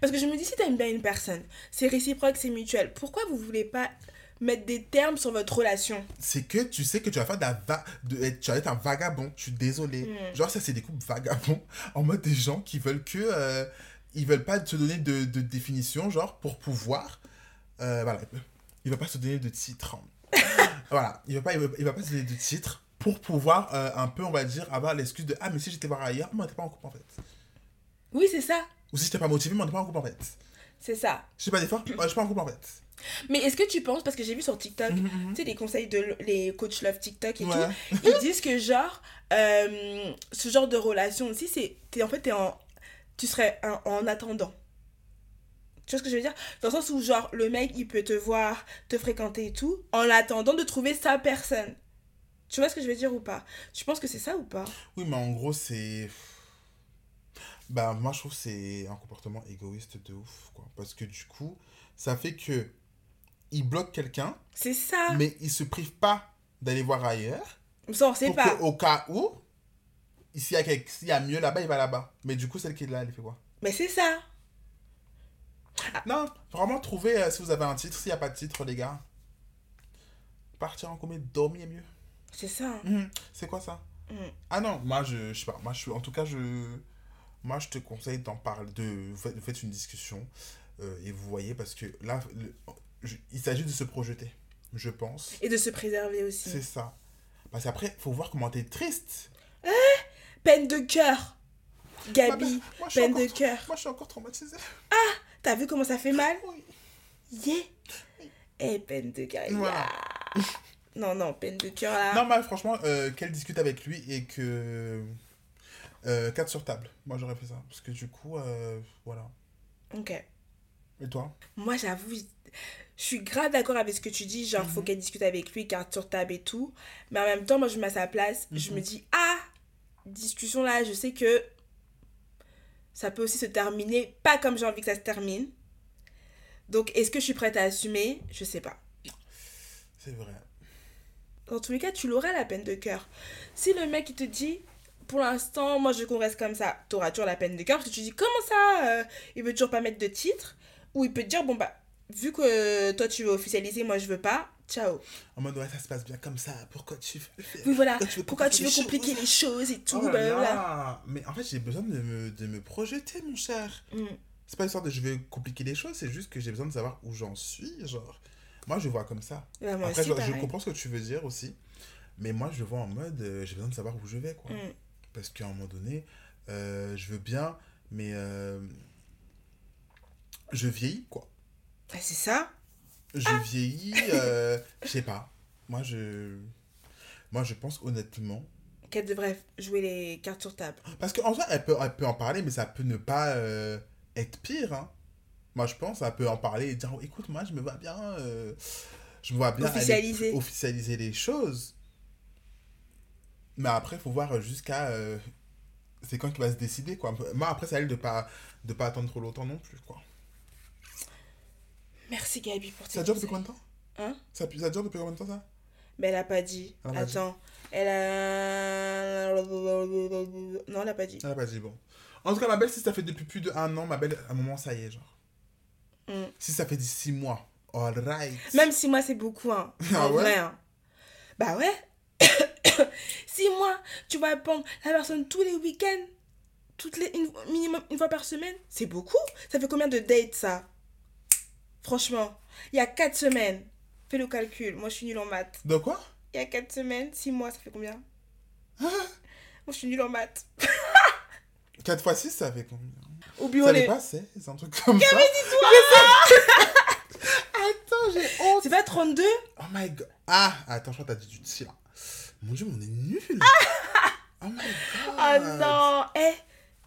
Parce que je me dis, si t'aimes bien une personne, c'est réciproque, c'est mutuel. Pourquoi vous voulez pas mettre des termes sur votre relation? C'est que tu sais que tu vas faire de la va de, être- tu vas être un vagabond. Je suis désolé. Mm. Genre, ça, c'est des couples vagabonds. En mode des gens qui veulent que. euh, ils veulent pas te donner de, de définition, genre, pour pouvoir. euh, voilà. Il va pas se donner de titre. voilà. Il va pas, il va, il va pas se donner de titre pour pouvoir un un peu, on va dire, avoir l'excuse de Ah, mais si j'étais voir ailleurs, moi, on était pas en couple en fait. Oui, c'est ça. Ou si j'étais pas motivé, mais on était pas en couple en fait. C'est ça. Je sais pas d'effort, je suis pas en couple en fait. Mais est-ce que tu penses, parce que j'ai vu sur TikTok, Mhm, mhm. tu sais, les conseils de les coachs love TikTok et Ouais. tout, ils disent que genre, euh, ce genre de relation aussi, c'est, en fait, t'es en, tu serais en, en attendant. Tu vois ce que je veux dire? Dans le sens où, genre, le mec, il peut te voir, te fréquenter et tout, en attendant de trouver sa personne. Tu vois ce que je veux dire ou pas? Tu penses que c'est ça ou pas? Oui, mais en gros, c'est. Bah, moi, je trouve que c'est un comportement égoïste de ouf, quoi. Parce que du coup, ça fait que. Il bloque quelqu'un, C'est ça mais il se prive pas d'aller voir ailleurs. Ça, on sait pas. au cas où, s'il y, a quelque- y a mieux là-bas, il va là-bas. Mais du coup, celle qui est là, elle fait quoi? Mais c'est ça Non, vraiment, trouver euh, si vous avez un titre. S'il n'y a pas de titre, les gars, partir en commun, dormir mieux. C'est ça. Mhm. C'est quoi ça? Mhm. Ah non, moi je, je sais pas, moi je en tout cas je, moi je te conseille d'en parler, de, vous faites, une discussion euh, et vous voyez parce que là, le- je- il s'agit de se projeter, je pense. Et de se préserver aussi. C'est ça. Parce qu'après, faut voir comment t'es triste. Peine de cœur Gabi, moi, peine encore de cœur. Moi je suis encore traumatisée. T'as vu comment ça fait mal? Oui. Yeah. Eh, peine de cœur. Yeah. Non, non, peine de cœur là. Non, mais franchement, euh, qu'elle discute avec lui et que. Euh, 4 sur table. Moi j'aurais fait ça. Parce que du coup, euh, voilà. Ok. Et toi? Moi, j'avoue, je suis grave d'accord avec ce que tu dis. Genre, faut Mhm. qu'elle discute avec lui, carte sur table et tout. Mais en même temps, moi, je me mets à sa place. Je Mhm. me dis, ah, discussion là, je sais que ça peut aussi se terminer pas comme j'ai envie que ça se termine. Donc, est-ce que je suis prête à assumer? Je sais pas. C'est vrai. Dans tous les cas, tu l'auras la peine de cœur. Si le mec il te dit, pour l'instant, moi je qu'on reste comme ça, t'auras toujours la peine de cœur parce que tu dis, comment ça euh, Il veut toujours pas mettre de titre Ou il peut te dire, bon bah, vu que toi tu veux officialiser, moi je veux pas, ciao. En mode, ouais, ça se passe bien comme ça. Pourquoi tu veux faire? Oui, voilà. Pourquoi tu veux Pourquoi tu veux compliquer les les choses et tout, Oh là là. Mais en fait, j'ai besoin de me, de me projeter, mon cher. Mm. C'est pas histoire de je vais compliquer les choses, c'est juste que j'ai besoin de savoir où j'en suis. Genre, moi, je vois comme ça. Moi Après, aussi, je, comprends ce que tu veux dire aussi. Mais moi, je vois en mode, euh, j'ai besoin de savoir où je vais, quoi. Mm. Parce qu'à un moment donné, euh, je veux bien, mais euh, je vieillis, quoi. Ah, c'est ça Je vieillis, euh, je sais pas. Moi, je, moi, je pense honnêtement. qu'elle devrait jouer les cartes sur table. Parce qu'en vrai, elle peut, elle peut en parler, mais ça peut ne pas euh, être pire. hein. Moi, je pense, elle peut en parler et dire oh, écoute, moi, je me vois bien. euh, je me vois bien aller Officialiser. officialiser les choses. Mais après, il faut voir jusqu'à. c'est quand qu'il va se décider, quoi. Moi, après, c'est à elle de pas, de pas attendre trop longtemps non plus, quoi. Merci Gabi pour tes Ça dure depuis combien de temps Hein ça, ça dure depuis combien de temps, ça Mais elle a pas dit. Elle a pas dit. Attends. Elle a. Non, elle a pas dit. Elle a pas dit, bon. En tout cas, ma belle, si ça fait depuis plus d'un an, ma belle, à un moment, ça y est, genre. Mm. Si ça fait six mois, alright. Même si moi, c'est beaucoup, hein. Ah en ouais? vrai, hein. Bah ouais. si moi, tu vas prendre la personne tous les week-ends, toutes les, une- minimum une fois par semaine, c'est beaucoup. Ça fait combien de dates, ça? Franchement, il y a 4 semaines. Fais le calcul. Moi, je suis nulle en maths. De quoi? Il y a 4 semaines, 6 mois, ça fait combien? Moi, je suis nulle en maths. 4 fois 6, ça fait combien? Oublions Ça les... n'est pas 16, un truc comme ça. Je sais. Attends, j'ai honte. C'est pas 32 Oh my god. Ah, attends, je crois que t'as dit du tir. Mon dieu, mais on est nuls. oh my god. Ah non Eh,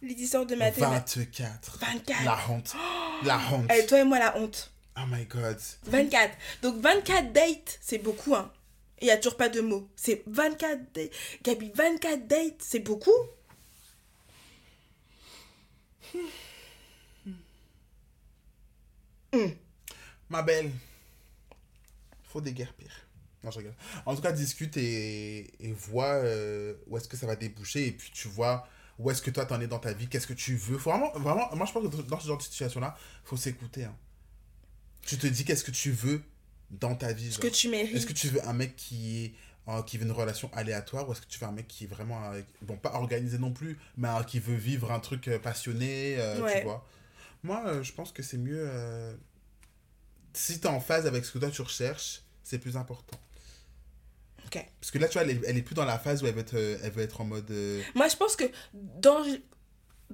les histoires de mathématiques. 24. 24. La honte. La honte. Eh, toi et moi, la honte. Oh my god. 24. Donc 24 dates, c'est beaucoup, hein. Il n'y a toujours pas de mots. C'est 24 dates. Gabi, 24 dates, c'est beaucoup? Ma belle. Faut déguerpir. Non, je rigole. En tout cas, discute et, et vois euh, où est-ce que ça va déboucher. Et puis, tu vois où est-ce que toi, t'en es dans ta vie. Qu'est-ce que tu veux. Faut vraiment, vraiment, moi, je pense que dans ce genre de situation-là, faut s'écouter. hein. Tu te dis qu'est-ce que tu veux dans ta vie. Ce genre. que tu mérites. Est-ce que tu veux un mec qui est euh, qui veut une relation aléatoire ou est-ce que tu veux un mec qui est vraiment euh, bon pas organisé non plus mais euh, qui veut vivre un truc passionné Ouais. tu vois? Moi je pense que c'est mieux si tu es en phase avec ce que toi tu recherches c'est plus important Ok. parce que là tu vois elle est, elle est plus dans la phase où elle veut être, elle veut être en mode Moi, je pense que dans,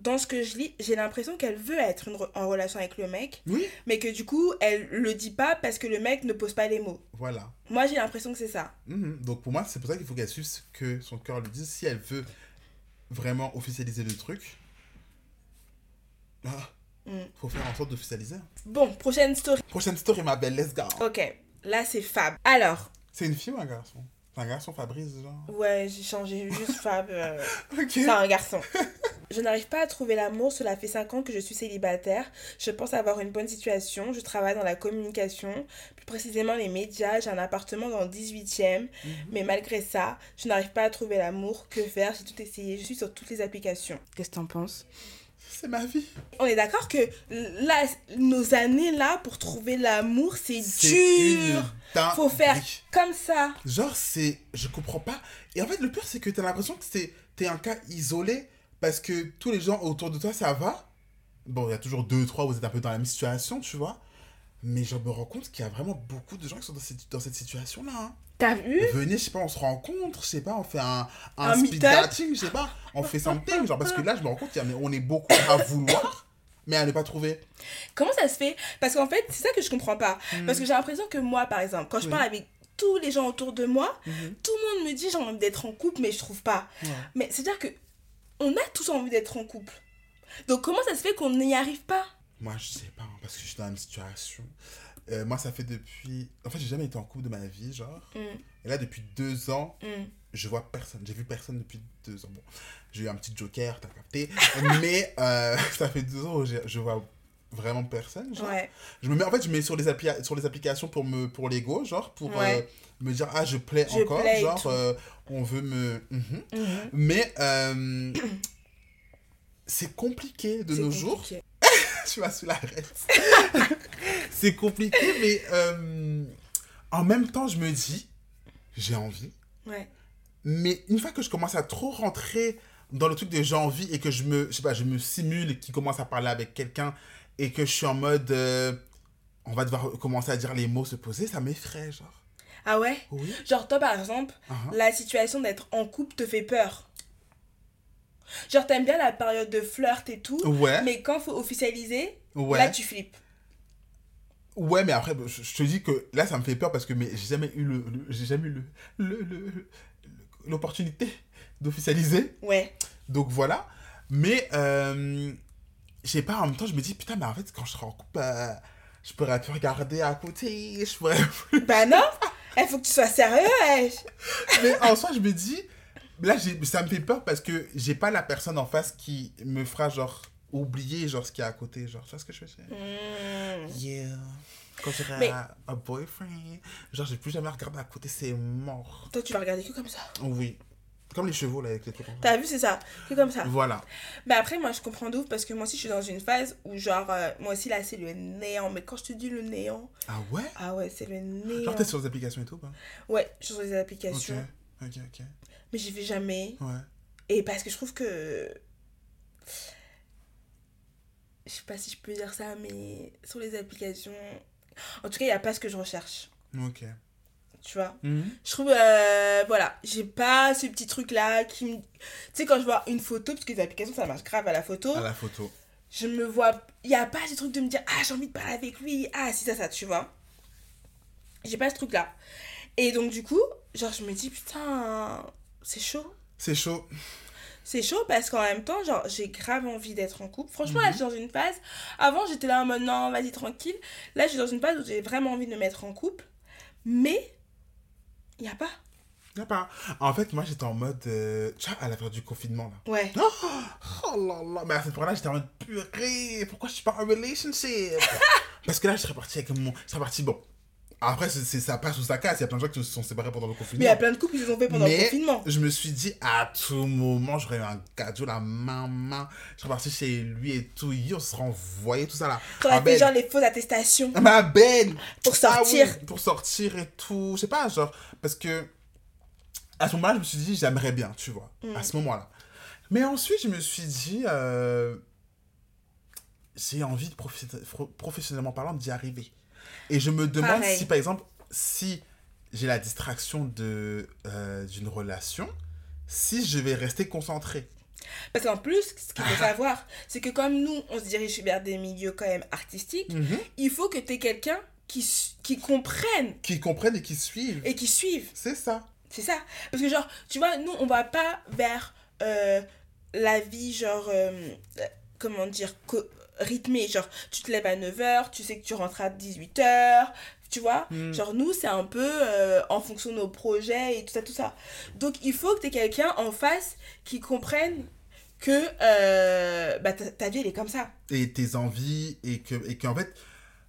dans ce que je lis, j'ai l'impression qu'elle veut être une re- en relation avec le mec, oui mais que du coup, elle le dit pas parce que le mec ne pose pas les mots. voilà Moi, j'ai l'impression que c'est ça. Mhm. donc pour moi c'est pour ça qu'il faut qu'elle suive ce que son cœur lui dise si elle veut vraiment officialiser le truc ah, Mm. faut faire en sorte d'officialiser Bon, prochaine story. Prochaine story, ma belle, let's go. Ok, là, c'est Fab. Alors, C'est une fille ou un garçon? C'est un garçon Fabrice, genre? Ouais, j'ai changé juste Fab. euh, Ok. C'est un garçon. Je n'arrive pas à trouver l'amour, cela fait 5 ans que je suis célibataire. Je pense avoir une bonne situation, je travaille dans la communication, plus précisément les médias, j'ai un appartement dans le 18e, Mhm. mais malgré ça, je n'arrive pas à trouver l'amour. Que faire? J'ai tout essayé, je suis sur toutes les applications. Qu'est-ce que t'en penses? C'est ma vie. On est d'accord que là, nos années là, pour trouver l'amour, c'est dur une Faut faire comme ça Genre, c'est. Je comprends pas. Et en fait, le pire, c'est que t'as l'impression que c'est- t'es un cas isolé parce que tous les gens autour de toi, ça va? Bon, il y a toujours deux, trois vous êtes un peu dans la même situation, tu vois. Mais je me rends compte qu'il y a vraiment beaucoup de gens qui sont dans cette, dans cette situation-là. hein. T'as vu? Venez, je sais pas, on se rencontre, je sais pas, on fait un, un, Un speed dating, je sais pas, on fait something, genre parce que là, je me rends compte qu'on est beaucoup à vouloir, mais à ne pas trouver. Comment ça se fait? Parce qu'en fait, c'est ça que je comprends pas. Parce que j'ai l'impression que moi, par exemple, quand je Oui. parle avec tous les gens autour de moi, Mhm. tout le monde me dit j'ai envie d'être en couple, mais je trouve pas. Ouais. Mais c'est-à-dire que on a tous envie d'être en couple. Donc comment ça se fait qu'on n'y arrive pas? Moi, je sais pas, hein, parce que je suis dans la même situation. Euh, moi, ça fait depuis. En fait, j'ai jamais été en couple de ma vie, genre. Mm, Et là, depuis deux ans, mm. je vois personne. J'ai vu personne depuis deux ans. Bon, j'ai eu un petit joker, t'as capté. mais euh, ça fait deux ans où je vois vraiment personne, genre. Ouais. Je me mets, en fait, je mets sur les, appli- sur les applications pour, me, pour l'ego, genre, pour Ouais. euh, me dire, ah, je plais Je encore, genre, euh, on veut me. Mhm. Mhm. Mais euh, c'est compliqué de nos jours. compliqué. tu vas sous la c'est compliqué, mais en même temps, je me dis, j'ai envie. Ouais. Mais une fois que je commence à trop rentrer dans le truc de j'ai envie et que je me, je sais pas, je me simule qui commence à parler avec quelqu'un et que je suis en mode, euh, on va devoir commencer à dire les mots, se poser, ça m'effraie, genre. Ah ouais? Oui. Genre, toi, par exemple, Uh-huh. la situation d'être en couple te fait peur. Genre, t'aimes bien la période de flirt et tout, Ouais. mais quand faut officialiser, Ouais. là, tu flippes. Ouais, mais après, je, te dis que là, ça me fait peur parce que mais j'ai jamais eu le, le- j'ai jamais eu le, le, le- le- l'opportunité d'officialiser. Ouais. Donc voilà. Mais, euh, je sais pas, en même temps, je me dis, putain, mais en fait, quand je serai en couple, euh, je pourrais plus regarder à côté, je pourrais plus- Bah non Il faut que tu sois sérieux, wesh. Mais en soi, je me dis, là, j'ai- ça me fait peur parce que j'ai pas la personne en face qui me fera, genre, oublier, genre, ce qu'il y a à côté. Genre, tu vois ce que je veux dire? Hmm. Yeah. Quand j'aurai Mais- un, un boyfriend, genre, j'ai plus jamais regardé à côté, c'est mort. Toi, tu vas regarder que comme ça? Oui. Comme les chevaux, là, avec les trucs. T'as vu, c'est ça. Que comme ça. Voilà. Mais après, moi, je comprends d'où parce que moi aussi, je suis dans une phase où, genre, euh, moi aussi, là, c'est le néant. Mais quand je te dis le néant, Ah ouais? ah ouais, c'est le néant. Genre, t'es sur les applications et tout, quoi. Ouais, je suis sur les Ok. applications. Ok, ok. Mais j'y vais jamais. Ouais. Et parce que je trouve que. Je sais pas si je peux dire ça, mais sur les applications. En tout cas, il n'y a pas ce que je recherche. Ok. Tu vois Mhm. Je trouve. euh, voilà, j'ai pas ce petit truc-là qui me. Tu sais, quand je vois une photo, parce que les applications, ça marche grave à la photo, À la photo. je me vois. Il n'y a pas ce truc de me dire, ah, j'ai envie de parler avec lui, ah, si, ça, ça, tu vois. J'ai pas ce truc-là. Et donc, du coup, genre, je me dis, putain, c'est chaud. C'est chaud. C'est chaud parce qu'en même temps, genre, j'ai grave envie d'être en couple. Franchement, là, je suis dans une phase. Avant, j'étais là en mode non, vas-y, tranquille. Là, je suis dans une phase où j'ai vraiment envie de me mettre en couple. Mais, il n'y a pas? Y a pas. En fait, moi, j'étais en mode. euh, Tu vois, à la période du confinement, là. Ouais. Oh là là, mais à cette point-là, j'étais en mode purée, pourquoi je suis pas en relationship? Parce que là, je serais parti avec mon. Je serais parti, bon. Après, c'est, ça passe ou ça casse, il y a plein de gens qui se sont séparés pendant le confinement. Mais il y a plein de couples qui se sont fait pendant Mais le confinement. Je me suis dit, à tout moment, j'aurais eu un cadeau, la main, main. Je serais parti chez lui et tout, yo, on se renvoyait, tout ça là. T'aurais Ah, fait genre les fausses attestations Ma belle pour Ah oui, sortir. pour sortir et tout. Je sais pas, genre, parce que à ce moment-là, je me suis dit, j'aimerais bien, tu vois, Mm. à ce moment-là. Mais ensuite, je me suis dit, euh, j'ai envie, de professionnellement parlant, d'y arriver. Et je me demande Pareil. si, par exemple, si j'ai la distraction de, euh, d'une relation, si je vais rester concentré. Parce qu'en plus, ce qu'il faut savoir, c'est que comme nous, on se dirige vers des milieux quand même artistiques, Mhm. il faut que tu aies quelqu'un qui, qui comprenne Qui comprennent et qui suivent. et qui suive. C'est ça. C'est ça. Parce que, genre, tu vois, nous, on va pas vers euh, la vie, genre, euh, comment dire, co- rythmée. Genre, tu te lèves à 9h, tu sais que tu rentres à 18h, tu vois. Mm. Genre, nous, c'est un peu euh, en fonction de nos projets et tout ça, tout ça. Donc, il faut que tu aies quelqu'un en face qui comprenne que euh, bah, ta, ta vie, elle est comme ça. et tes envies et que et qu'en fait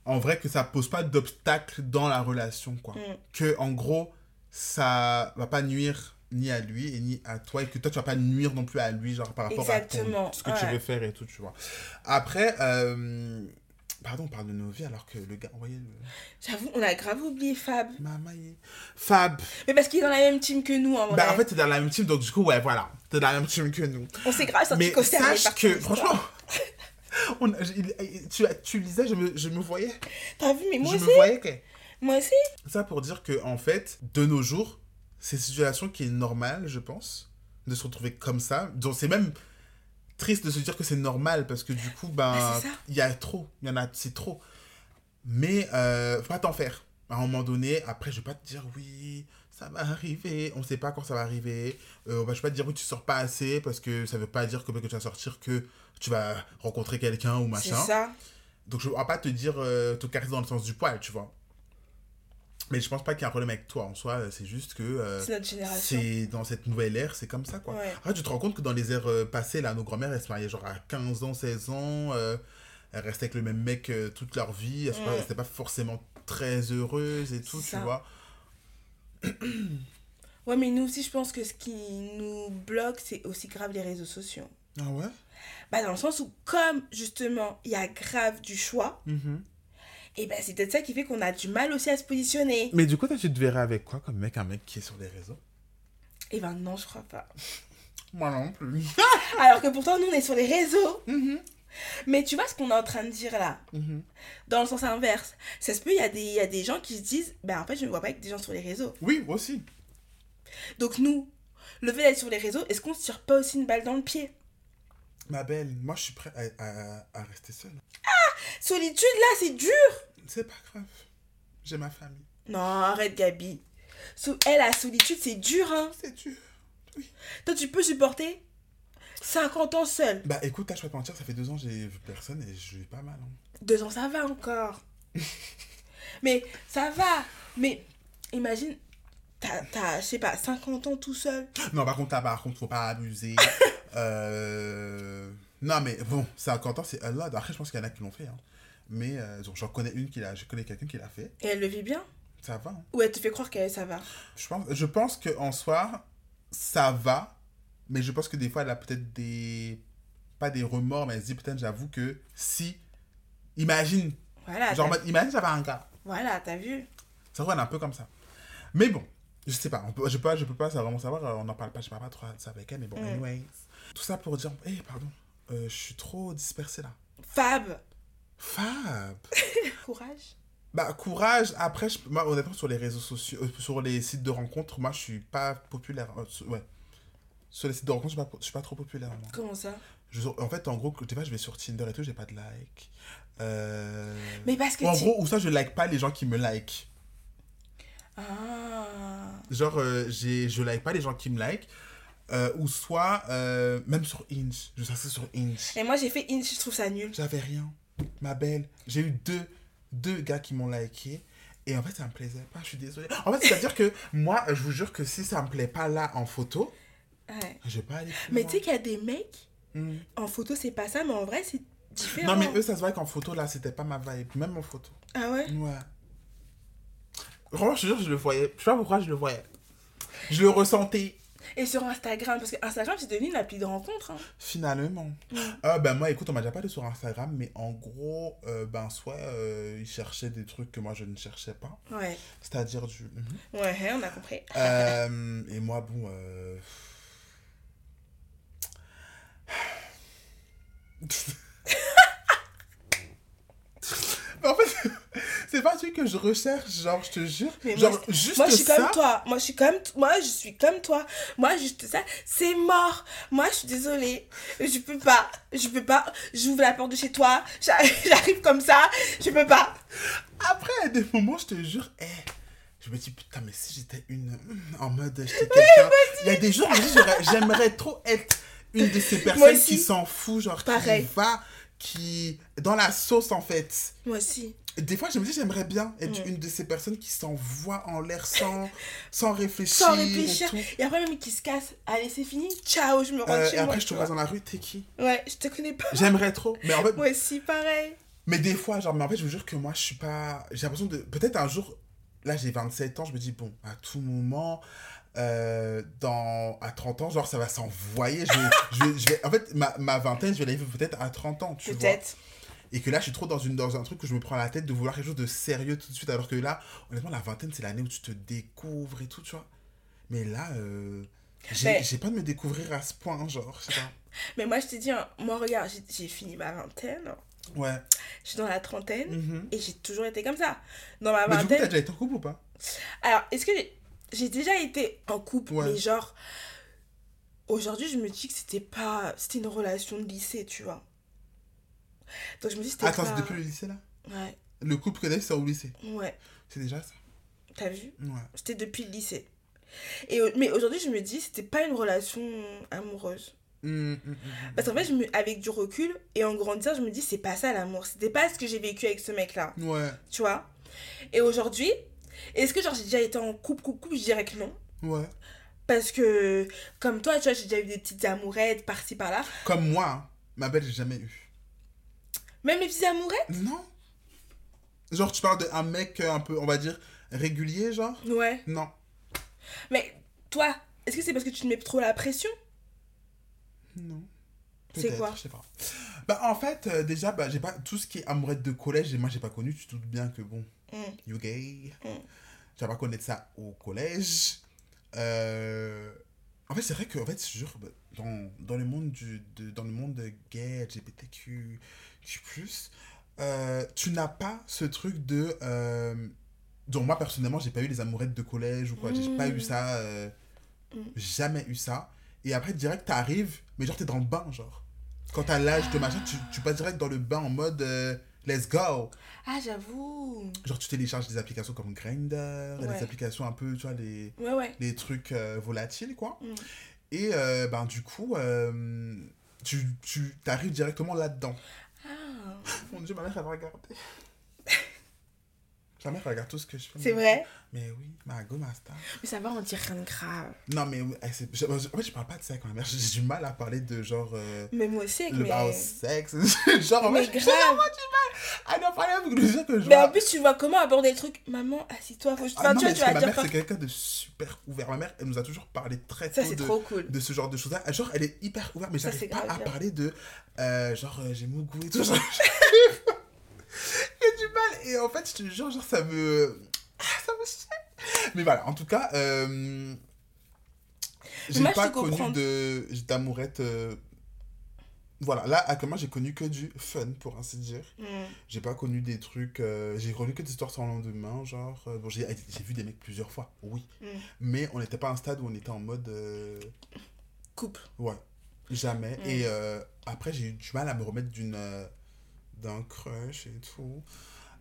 en vrai que ça pose pas d'obstacle dans la relation quoi Mm. que en gros ça va pas nuire ni à lui et ni à toi et que toi tu vas pas nuire non plus à lui genre par rapport Exactement, à ton, ce que tu veux faire et tout tu vois. Après euh, pardon on parle de nos vies alors que le gars envoyé le J'avoue, on a grave oublié Fab. Maman, Fab. Mais parce qu'il est dans la même team que nous, en vrai. bah en fait t'es dans la même team donc du coup ouais voilà. T'es dans la même team que nous. On s'est grave senti mais sache que franchement on a- il- tu, tu lisais je me, je me voyais. T'as vu, mais moi je aussi. me voyais que Moi aussi. Ça pour dire que en fait, de nos jours, c'est une situation qui est normale, je pense, de se retrouver comme ça. Donc c'est même triste de se dire que c'est normal parce que du coup, ben, Ah, c'est ça. il y a trop, il y en a, c'est trop. Mais euh, faut pas t'en faire. À un moment donné, après, je vais pas te dire oui, ça va arriver. On sait pas quand ça va arriver. Euh, bah, je vais pas te dire oui, tu sors pas assez parce que ça veut pas dire que, que tu vas sortir que tu vas rencontrer quelqu'un ou C'est machin. ça. Donc je ne vais pas te dire, euh, te caresser dans le sens du poil, tu vois. Mais je pense pas qu'il y a un problème avec toi en soi, euh, c'est juste que euh, C'est notre génération. c'est dans cette nouvelle ère, c'est comme ça quoi. Ouais. Après, tu te rends compte que dans les ères euh, passées, là, nos grand-mères, elles se mariaient genre à 15 ans, 16 ans, euh, elles restaient avec le même mec euh, toute leur vie, elles n'étaient pas forcément très heureuses et tout, tu ça. vois. Ouais, mais nous aussi, je pense que ce qui nous bloque, c'est aussi grave les réseaux sociaux. Ah ouais? Bah, dans le sens où, comme justement, il y a grave du choix, Mhm. Et ben c'est peut-être ça qui fait qu'on a du mal aussi à se positionner. Mais du coup, toi, tu te verrais avec quoi comme mec Un mec qui est sur les réseaux? Et ben non, je crois pas. Moi non plus. Alors que pourtant, nous, on est sur les réseaux. Mhm, Mais tu vois ce qu'on est en train de dire là? Mhm. Dans le sens inverse. Ça se peut, il y, a des- il y a des gens qui se disent Ben en fait, je ne vois pas avec des gens sur les réseaux. Oui, moi aussi. Donc nous, le fait d'être sur les réseaux, est-ce qu'on se tire pas aussi une balle dans le pied? Ma belle, moi, je suis prêt à, à- à rester seul. Solitude, là, c'est dur C'est pas grave. J'ai ma famille. Non, arrête, Gabi. So- elle, la solitude, c'est dur, hein. C'est dur. Toi, tu peux supporter 50 ans seul. Bah écoute, vais pas te mentir, ça fait deux ans que j'ai vu personne et je vis pas mal. hein. Deux ans, ça va encore. Mais ça va. Mais imagine, t'as, t'as, je sais pas, 50 ans tout seul. Non, par contre, par contre, faut pas abuser. euh... Non, mais bon, 50 ans, c'est a lot. Après, je pense qu'il y en a qui l'ont fait. hein. Mais euh, j'en connais une qui l'a, je connais quelqu'un qui l'a fait. Et elle le vit bien? Ça va. hein. Ou elle te fait croire que ça va? Je pense, je pense qu'en soi, ça va. Mais je pense que des fois, elle a peut-être des. Pas des remords, mais elle se dit peut-être, j'avoue que si. Imagine. Voilà, Genre, imagine, ça va un gars. voilà, t'as vu elle est un peu comme ça. Mais bon, je sais pas, on peut, je peux je peux pas ça vraiment savoir, euh, on n'en parle pas, je parle pas trop de ça avec elle, mais bon, Mm. anyways. Tout ça pour dire, hé, pardon, euh, je suis trop dispersé là. Fab Fab Courage. Bah, courage, après, je, moi, honnêtement, sur les réseaux sociaux, euh, sur les sites de rencontres, moi, je suis pas populaire. euh, sur- ouais. Sur les sites de rencontres, je suis pas, je suis pas trop populaire, moi. Comment ça? Je- en fait, en gros, des fois, je vais sur Tinder et tout, j'ai pas de like. Euh... Mais parce que ou en tu- gros, ou ça, je like pas les gens qui me like. Ah. Genre, j'ai, je like pas les gens qui me like. Euh, ou soit, euh, même sur Inch. Je suis sur Inch. Et moi, j'ai fait Inch, je trouve ça nul. J'avais rien. Ma belle. J'ai eu deux, deux gars qui m'ont liké. Et en fait, ça me plaisait pas. Je suis désolée. En fait, c'est-à-dire que moi, je vous jure que si ça me plaît pas là en photo, Ouais. je vais pas aller plus Mais tu sais qu'il y a des mecs, Hmm. en photo, c'est pas ça, mais en vrai, c'est différent. Non, mais eux, ça se voit qu'en photo, là, c'était pas ma vibe. Même en photo. Ah ouais? Ouais. Vraiment, je te jure, je le voyais. Je sais pas pourquoi je le voyais. Je le ressentais. Et sur Instagram, parce que Instagram, c'est devenu une appli de rencontre. hein. Finalement. Mm. Ah ben moi, écoute, on m'a déjà parlé sur Instagram, mais en gros, euh, ben soit euh, ils cherchaient des trucs que moi je ne cherchais pas, Ouais. c'est-à-dire du... Mhm. Ouais, on a compris. Euh, et moi, bon... Mais en fait, c'est pas un truc que je recherche, genre, je te jure. Mais genre, moi, juste Moi, je suis ça. comme toi. Moi, je suis comme moi, je suis comme toi. Moi, juste ça, c'est mort. Moi, je suis désolée. Je peux pas. Je peux pas. J'ouvre la porte de chez toi. J'arrive comme ça. Je peux pas. Après, à des moments, je te jure, eh, je me dis, putain, mais si j'étais une. hum, En mode, j'étais quelqu'un. Il y a des jours, j'aurais- j'aimerais trop être une de ces personnes qui s'en fout, genre, Pareil. qui va, qui. dans la sauce, en fait. Moi aussi. Des fois, je me dis, j'aimerais bien être Mm. une de ces personnes qui s'envoient en l'air sans, sans réfléchir. Sans et réfléchir. tout. Et après, même qui se casse. Allez, c'est fini. Ciao, je me rends Euh, chez et moi. après, je te vois. dans la rue, t'es qui? Ouais, je te connais pas. J'aimerais trop. Mais en fait, Moi aussi, pareil. Mais des fois, genre, mais en fait, je vous jure que moi, je suis pas. J'ai l'impression de. Peut-être un jour, là, j'ai 27 ans, je me dis, bon, à tout moment, euh, dans... à 30 ans, genre, ça va s'envoyer. Je je vais, je vais- En fait, ma, ma vingtaine, je vais la vivre peut-être à 30 ans, tu. Peut-être. Et que là, je suis trop dans, une, dans un truc où je me prends la tête de vouloir quelque chose de sérieux tout de suite, alors que là, honnêtement, la vingtaine, c'est l'année où tu te découvres et tout, tu vois. Mais là, euh, j'ai Mais- pas de me découvrir à ce point, genre, je sais pas. Mais moi, je te dis, hein, moi, regarde, j'ai- fini ma vingtaine. Ouais. Je suis dans la trentaine. Mhm. Et j'ai toujours été comme ça. Dans ma Mais du coup, t'as vingtaine. déjà été en couple ou pas? Alors, est-ce que j'ai- j'ai déjà été en couple, Ouais. mais genre. Aujourd'hui, je me dis que c'était pas. C'était une relation de lycée, tu vois. Donc, je me dis c'était Attends, pas. c'est depuis le lycée, là? Ouais, Le couple que t'as eu, c'est au lycée? ouais. C'est déjà ça? T'as vu? Ouais. C'était depuis le lycée. Et, au- mais aujourd'hui, je me dis c'était pas une relation amoureuse. Hum, hum, hum, Parce qu'en fait, je me, avec du recul et en grandissant, je me dis c'est pas ça l'amour. C'était pas ce que j'ai vécu avec ce mec-là. Ouais, Tu vois? Et aujourd'hui, est-ce que genre j'ai déjà été en couple, couple, couple Je dirais que non. ouais. Parce que, comme toi, tu vois, j'ai déjà eu des petites amourettes par-ci par-là. Comme moi, ma belle, j'ai jamais eu. Même les petites amourettes? Non. Genre, tu parles d'un mec un peu, on va dire, régulier, genre? Ouais. Non. Mais toi, est-ce que c'est parce que tu te mets trop la pression? Non. C'est quoi? Je sais pas. Bah, en fait, euh, déjà, bah, j'ai pas tout ce qui est amourette de collège, et moi, j'ai pas connu. Tu te doutes bien que, bon, Mm. you gay. Mm. Tu vas pas connaître ça au collège. Euh, En fait, c'est vrai que, en fait, je jure, bah, dans, dans, le monde du, de, dans le monde gay, LGBTQ, euh, tu n'as pas ce truc de. Euh... Donc, moi, personnellement, j'ai pas eu les amourettes de collège ou quoi. J'ai pas eu Mm. ça. euh, Mm. Jamais eu ça. Et après, direct, t'arrives, mais genre, t'es dans le bain, genre. Quand t'as l'âge de machin, tu, tu passes direct dans le bain en mode let's go. Ah, j'avoue. Genre, tu télécharges des applications comme Grindr, Ouais. des applications un peu, tu vois, les, Ouais, ouais. les trucs euh, volatiles, quoi. Mm. Et euh, ben, du coup, euh, tu, tu arrives directement là-dedans. Ah. Mon dieu, ma mère, elle va regarder. Ma mère regarde tout ce que je fais. C'est vrai? Mais oui, ma go, ma star. Mais ça va, on dit rien de grave. Non, mais eh, c'est- je- en fait, je parle pas de ça quand même. J'ai du mal à parler de genre. euh, Mais moi aussi, avec le au sexe. genre, en Mais fait, j'ai grave. vraiment du mal à en parler avec les gens que je Mais vois. en plus, tu vois comment aborder le truc. Maman, assis-toi. Faut... Ah non, tu vois, mais tu vas ma dire mère, quoi c'est quelqu'un de super ouvert. Ma mère, elle nous a toujours parlé très Ça, tôt de, trop cool. de ce genre de choses-là. Genre, elle est hyper ouverte, mais j'arrive pas grave à bien. parler de. euh, genre, j'ai mon goût et tout. Genre. Et en fait, je te jure, genre, ça me. Ça me chie. Mais voilà, en tout cas, euh, j'ai pas connu comprends. de d'amourette. euh, Voilà, là, actuellement, j'ai connu que du fun, pour ainsi dire. Mm. J'ai pas connu des trucs. euh, j'ai connu que des histoires sans lendemain, genre. bon, j'ai vu des mecs plusieurs fois, oui. Mm. Mais on n'était pas à un stade où on était en mode. Couple. ouais, jamais. Mm. Et après, j'ai eu du mal à me remettre d'une. d'un crush et tout.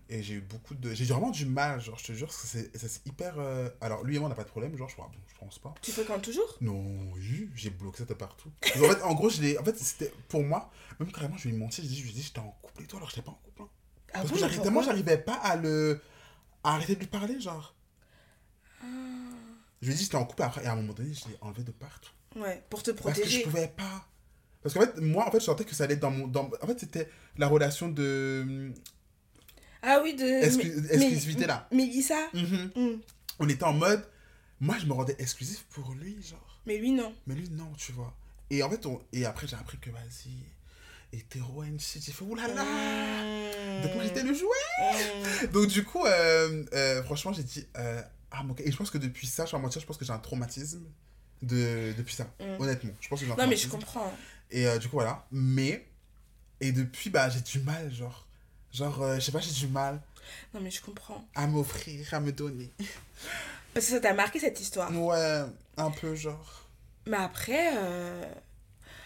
Et j'ai eu beaucoup de. J'ai vraiment du mal, genre, je te jure, c'est hyper. euh, Alors, lui et moi, on n'a pas de problème, genre, je bon, je pense pas. Tu quand toujours? Non, oui, j'ai bloqué ça de partout. Qu'en fait, en gros, je l'ai. En fait, c'était. Pour moi, même carrément, je lui ai menti, je lui ai dit, j'étais en couple et tout, alors j'étais pas en couple. hein. Ah Parce que tellement, j'arrivais pas à le. à arrêter de lui parler, genre. Ah. Je lui ai dit, j'étais en couple après, et à un moment donné, je l'ai enlevé de partout. Ouais, pour te Parce que je protéger. pouvais pas. Parce qu'en fait, moi, en fait, je sentais que ça allait dans mon. Dans... En fait, c'était la relation de. Ah oui, de. Exclusivité, mais- là. Mélissa Mhm. Mm. On était en mode. Moi, je me rendais exclusif pour lui, genre. Mais lui, non. Mais lui, non, tu vois. Et en fait, on... et après, j'ai appris que, vas-y, hétéro and shit. J'ai fait, oulala Mm. Donc, moi, j'étais le jouet Mm. Donc, du coup, euh, euh, franchement, j'ai dit, euh, ah, mon... Et je pense que depuis ça, je vais pas mentir, je pense que j'ai un traumatisme de... depuis ça. Mm. Honnêtement, je pense que j'ai un Non, mais je comprends. Et du coup, voilà. Mais, et depuis, bah, j'ai du mal, genre. Genre, euh, je sais pas, j'ai du mal Non, mais je comprends. à m'offrir, à me donner. Parce que ça t'a marqué cette histoire? Ouais, un peu, genre. Mais après. euh,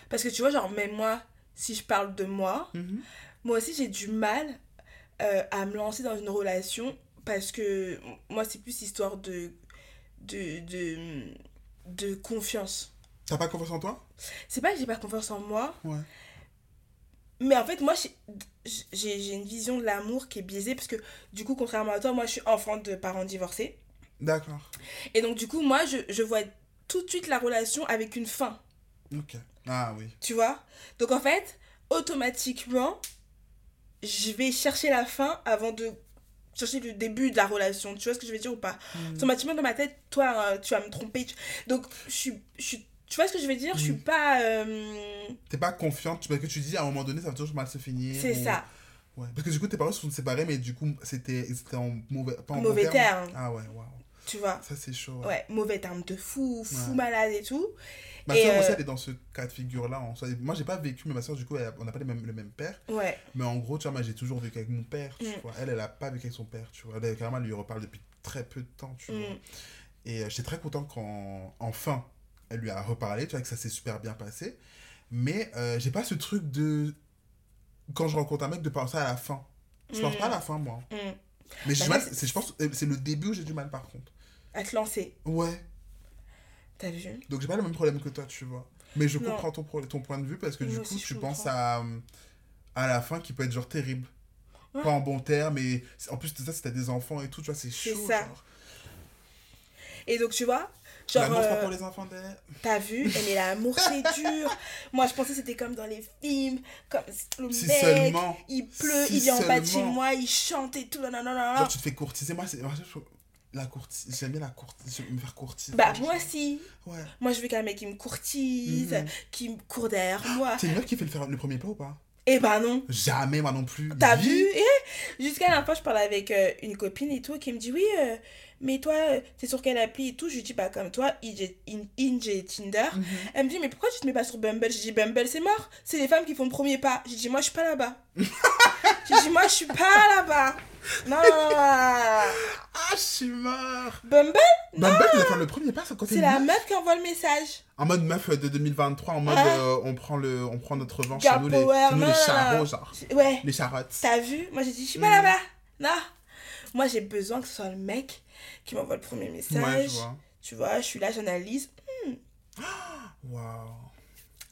Parce que tu vois, genre, même moi, si je parle de moi, Mhm. moi aussi j'ai du mal euh, à me lancer dans une relation parce que moi c'est plus histoire de de de, de confiance T'as pas confiance en toi? C'est pas que j'ai pas confiance en moi Ouais. Mais en fait moi j'ai une vision de l'amour qui est biaisée parce que du coup contrairement à toi moi je suis enfant de parents divorcés D'accord. et donc du coup moi je, je vois tout de suite la relation avec une fin Ok. Ah oui. tu vois? Donc en fait automatiquement je vais chercher la fin avant de chercher le début de la relation tu vois ce que je veux dire ou pas? Mm. automatiquement dans ma tête toi euh, tu vas me tromper donc je suis je suis tu vois ce que je veux dire? Je suis pas euh, T'es pas confiante, parce que tu dis à un moment donné, ça va toujours mal se finir. c'est ou- ça Ouais. Parce que du coup, tes parents se sont séparés, mais du coup, c'était en mauvais, pas en Mauvais bon terme. Ah ouais, waouh. tu vois Ça, c'est chaud. Ouais. ouais mauvais terme de fou fou Ouais. malade et tout Ma soeur aussi, euh, elle est dans ce cas de figure-là. en soi. Moi, j'ai pas vécu, mais ma soeur, du coup, elle- on n'a pas les mêmes- le même père. ouais Mais en gros, tu vois, moi, j'ai toujours vécu avec mon père, tu Mm. vois. Elle, elle a pas vécu avec son père, tu vois. Elle, carrément, elle lui reparle depuis très peu de temps, tu vois. Mm. Et euh, j'étais très content quand, enfin, elle lui a reparlé, tu vois, que ça s'est super bien passé. Mais euh, j'ai pas ce truc de. Quand je rencontre un mec, de penser à la fin. Je pense Mm. pas à la fin, moi. Mm. Mais j'ai Bah, mal, ça, c'est- c'est, je pense, euh, c'est le début où j'ai du mal, par contre. à te lancer Ouais. t'as vu? Donc j'ai pas le même problème que toi, tu vois. Mais je Non. comprends ton, point de vue parce que du coup, tu penses à, à la fin qui peut être genre terrible. Ouais. Pas en bon terme, mais en plus de ça, si t'as des enfants et tout, tu vois, c'est C'est chaud. ça. Genre. et donc tu vois genre L'amour, euh, pour les enfants d'elle. T'as vu Mais l'amour, c'est dur. Moi, je pensais que c'était comme dans les films. Comme le Si mec, seulement. il pleut, Si il vient en bas de chez moi, il chante et tout. Non, non, non, non. Genre, tu te fais courtiser. Moi, c'est, la courtise, j'aime bien la courtise, me faire courtiser. Bah, moi aussi. Ouais. Moi, je veux qu'un mec qui me courtise, Mhm. qui me court derrière moi. C'est une meuf qui fait le, faire, le premier pas ou pas? Eh ben non. Jamais, moi non plus. T'as vu? Eh, Jusqu'à la fois, je parlais avec euh, une copine et tout, qui me dit Oui, euh, mais toi, euh, t'es sur quelle appli et tout? Je lui dis Bah, comme toi, Inge In- Inge et Tinder. Mhm. Elle me dit Mais pourquoi tu te mets pas sur Bumble? J'ai dit Bumble, c'est mort. C'est les femmes qui font le premier pas. J'ai dit Moi, je suis pas là-bas. J'ai dit Moi, je suis pas là-bas. Non, non, non, non, non. Ah, je suis mort. Bumble, Bumble, tu dois faire le premier pas, c'est c'est la meuf. qui envoie le message. En mode meuf de 2023, en mode Ah. euh, on, prend le, on prend notre revanche chez nous, les, chez nous, non, les non, charros, non. genre. Ouais. Les charottes. T'as vu? Moi, j'ai dit Je suis Mm. pas là-bas. Non. Moi, j'ai besoin que ce soit le mec qui m'envoie le premier message. Ouais, je vois. Tu vois, je suis là, j'analyse. Waouh.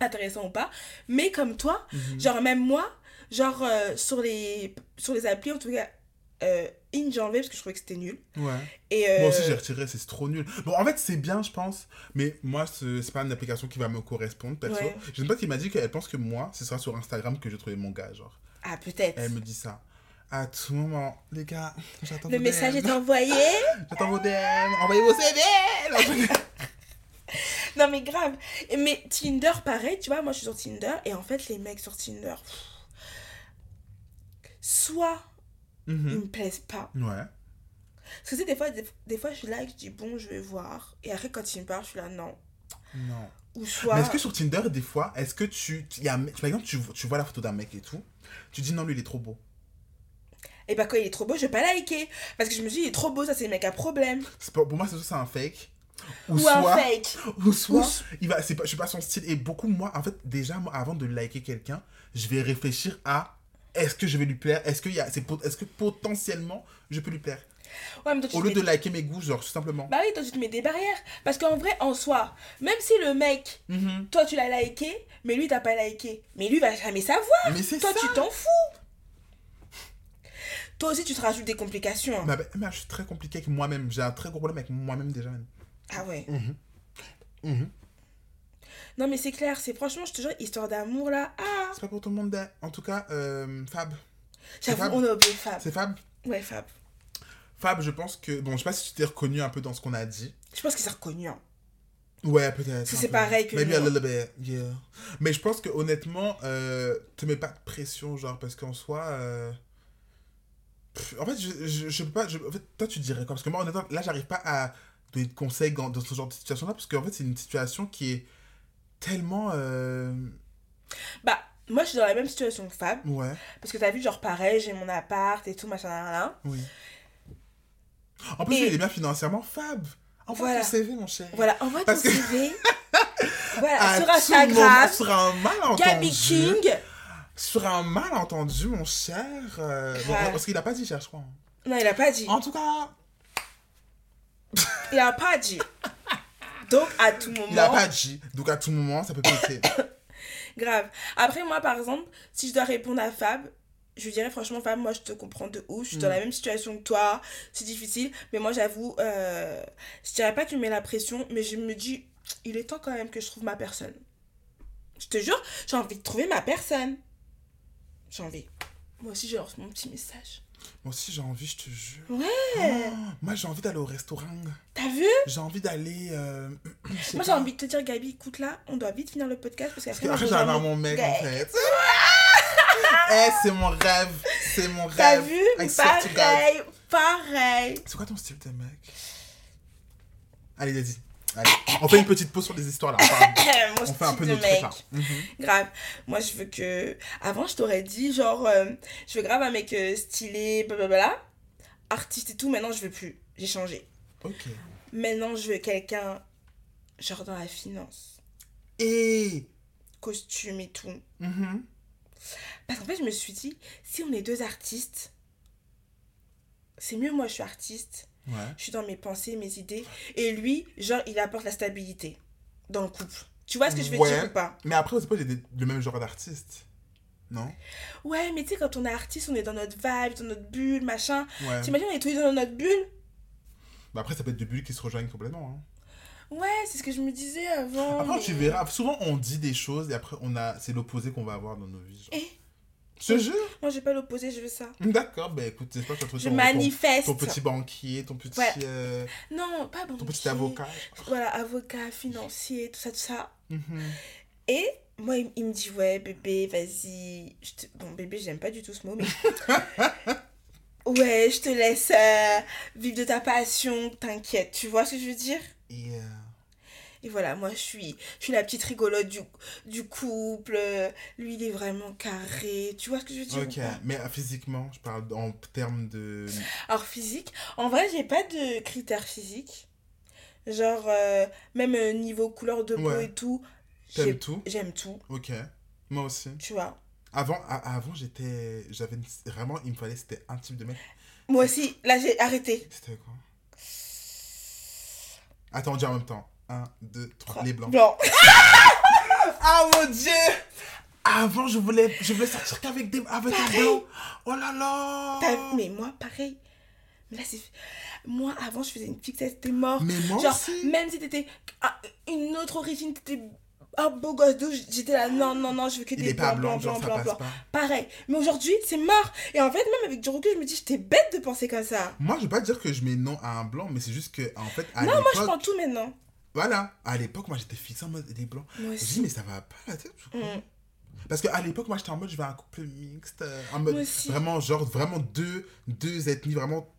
intéressant ou pas. Mais comme toi, Mhm. genre même moi, genre euh, sur, les, sur les applis, en tout cas, euh, Inge j'ai enlevé parce que je trouvais que c'était nul. Ouais. Et, euh, Moi aussi, j'ai retiré, c'est trop nul. Bon, en fait, c'est bien, je pense, mais moi, ce- c'est pas une application qui va me correspondre, perso. Ouais. J'ai une pote qui m'a dit qu'elle pense que moi, ce sera sur Instagram que je trouver mon gars, genre. Ah, peut-être. Elle me dit ça. À tout moment, les gars, j'attends Le message DM. est envoyé. J'attends vos DM, envoyez vos CV non, mais grave. Mais Tinder, pareil, tu vois, moi je suis sur Tinder et en fait, les mecs sur Tinder, pff, soit ils Mhm. me plaisent pas. Ouais. Parce que tu sais, des fois, des, des fois, je suis là et je dis bon, je vais voir. Et après, quand ils me parlent, je suis là non. Non. Ou soit. Mais est-ce que sur Tinder, des fois, est-ce que tu. il Y a par exemple, tu, tu vois la photo d'un mec et tout, tu dis non, lui, il est trop beau. Et bah, quand il est trop beau, je vais pas liker. Parce que je me dis, il est trop beau, ça c'est le mec à problème. Pas- pour moi, c'est soit un fake. Ou, Ou soit. un fake. Ou soit, Ou- il va, c'est pas, je suis pas son style. Et beaucoup, moi, en fait, déjà, moi, avant de liker quelqu'un, je vais réfléchir à est-ce que je vais lui plaire? Est-ce qu'il y a, c'est, pot- est-ce que potentiellement je peux lui plaire? Ouais, mais toi, Au lieu de liker mes goûts, genre, tout simplement. Bah oui, toi tu te mets des barrières. Parce qu'en vrai, en soi, même si le mec, Mhm. toi tu l'as liké, mais lui t'as pas liké, mais lui va jamais savoir. Mais c'est Toi ça tu t'en fous. Toi aussi tu te rajoutes des complications. hein. Bah, bah, mais je suis très compliqué avec moi-même. J'ai un très gros problème avec moi-même déjà. même. Ah ouais. Mhm. Non mais c'est clair, c'est franchement, je te jure, histoire d'amour là. Ah C'est pas pour tout le monde. hein. En tout cas, euh, Fab. J'avoue, on a oublié Fab. C'est Fab? Ouais, Fab. Fab, je pense que. Bon, je sais pas si tu t'es reconnu un peu dans ce qu'on a dit. Je pense qu'il s'est reconnu. hein. Ouais, peut-être. C'est un c'est pareil que Maybe a hein. little bit, yeah. Mais je pense que honnêtement, euh, te mets pas de pression, genre, parce qu'en soi. euh, En fait, je, je, je peux pas. je- En fait, toi, tu dirais quoi? Parce que moi, honnêtement, là, j'arrive pas à donner de conseils dans, dans ce genre de situation-là, parce qu'en fait, c'est une situation qui est tellement. euh, Bah, moi je suis dans la même situation que Fab. Ouais, Parce que t'as vu, genre pareil, j'ai mon appart et tout, machin, là, là. oui. En plus, Et- il est bien financièrement, Fab. Envoie Voilà. ton CV, mon cher. Voilà, envoie ton CV. voilà, sur Instagram, sur un malentendu. Gabi King. Sur un malentendu, mon cher. euh, bon, parce qu'il a pas dit cher, je crois. Non, il a pas dit. En tout cas, Il a pas dit. Donc, à tout moment. il a pas dit. Donc à tout moment, ça peut péter. Grave. Après, moi, par exemple, si je dois répondre à Fab, je dirais franchement, Fab, moi, je te comprends de ouf. Je suis dans Mm. la même situation que toi. C'est difficile. Mais moi, j'avoue, euh, je dirais pas que tu mets la pression, mais je me dis, il est temps quand même que je trouve ma personne. Je te jure, j'ai envie de trouver ma personne. J'ai envie. Moi aussi, je lance mon petit message. Moi aussi, j'ai envie, je te jure. Ouais. Oh, moi, j'ai envie d'aller au restaurant. T'as vu? J'ai envie d'aller. euh, Moi, j'ai envie de te dire, Gabi, écoute là, on doit vite finir le podcast parce Parce qu'après, moi, qu'après, je j'ai vais avoir vraiment- mon mec, en fait. Eh, c'est mon rêve. C'est mon rêve. T'as vu I. Pareil, pareil. C'est quoi ton style de mec? Allez, vas-y. Allez. On fait une petite pause sur les histoires là. On fait un peu trucs mec. là. Mhm. Grave. Moi, je veux que. Avant, je t'aurais dit, genre, euh, je veux grave un mec euh, stylé, blablabla. Artiste et tout. Maintenant, je veux plus. J'ai changé. Ok. Maintenant, je veux quelqu'un, genre, dans la finance. Et. Costume et tout. Mhm. Parce qu'en fait, je me suis dit, si on est deux artistes, c'est mieux, moi, je suis artiste. Ouais. Je suis dans mes pensées, mes idées. Et lui, genre, il apporte la stabilité dans le couple. Tu vois ce que je veux Ouais. dire ou pas? Mais après, c'est pas le même genre d'artiste. Non? Ouais, mais tu sais, quand on est artiste, on est dans notre vibe, dans notre bulle, machin. Ouais. T'imagines, on est tous dans notre bulle? Bah après, ça peut être deux bulles qui se rejoignent complètement. hein. Ouais, c'est ce que je me disais avant. Après, mais- tu verras. Souvent, on dit des choses et après, on a... c'est l'opposé qu'on va avoir dans nos vies. genre. Je te jure moi, j'ai pas l'opposé, je veux ça. D'accord, bah écoute, tu vas trouver Je ton- manifeste. ton, ton petit banquier, ton petit, Ouais. euh, Non, pas bon. ton petit avocat. Voilà, avocat, financier, tout ça, tout ça. Mhm. Et moi, il, il me dit, ouais, bébé, vas-y. Te- Bon, bébé, j'aime pas du tout ce mot, mais. ouais, je te laisse euh, vivre de ta passion, t'inquiète. Tu vois ce que je veux dire? Yeah. Et voilà, moi, je suis, je suis la petite rigolote du, du couple. Lui, il est vraiment carré. Tu vois ce que je veux dire Ok, mais euh, physiquement, je parle en termes de. Alors, physique, en vrai, j'ai pas de critères physiques. Genre, euh, même euh, niveau couleur de peau Ouais. et tout. T'aimes j'ai- tout? J'aime tout, Ok. Moi aussi. tu vois? Avant, avant j'étais. J'avais vraiment, il me fallait, c'était un type de mec. Moi aussi, là, j'ai arrêté. C'était quoi? Attends, on dit en même temps. 1, 2, 3. Les blancs. Blanc. Ah mon dieu Avant, je voulais, je voulais sortir qu'avec des, avec un blanc. Oh là là Mais moi, pareil. Mais là, c'est. Moi, avant, je faisais une fixette, c'était mort. Mais moi Genre, aussi. même si t'étais ah, une autre origine, t'étais un beau gosse d'où j'étais là, non, non, non, je veux que des blancs, blanc, blancs, blancs, blancs. Pareil. Mais aujourd'hui, c'est mort. Et en fait, même avec du recul, je me dis, j'étais bête de penser comme ça. Moi, je veux pas dire que je mets non à un blanc, mais c'est juste que, en fait, à non, moi, je prends tout maintenant. Voilà, à l'époque, moi, j'étais fixé en mode des blancs. Moi Je dis, aussi. mais ça va pas la tête. Mm. Parce qu'à l'époque, moi, j'étais en mode, je veux un couple mixte. euh, En mode, Moi aussi. vraiment, genre, vraiment deux, deux ethnies, vraiment.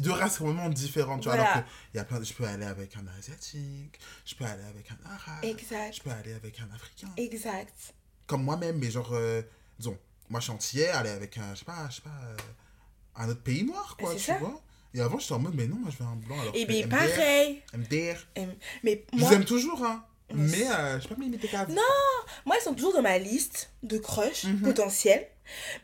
Deux races vraiment différentes, tu vois. Alors que y a plein de- je peux aller avec un asiatique, je peux aller avec un arabe, Exact. je peux aller avec un africain. Exact. Comme moi-même, mais genre, euh, disons, moi, je suis antillais, aller avec un, je sais pas, je sais pas, euh, un autre pays noir, quoi, tu ça. vois. Et avant, j'étais en mode, mais non, moi, je veux un blanc. Alors Et que bien, MDR, pareil. MDR, Mais je moi, vous aime toujours, hein. Mais, euh, je sais pas, il m'était qu'à Non. moi, ils sont toujours dans ma liste de crush Mhm. potentiels.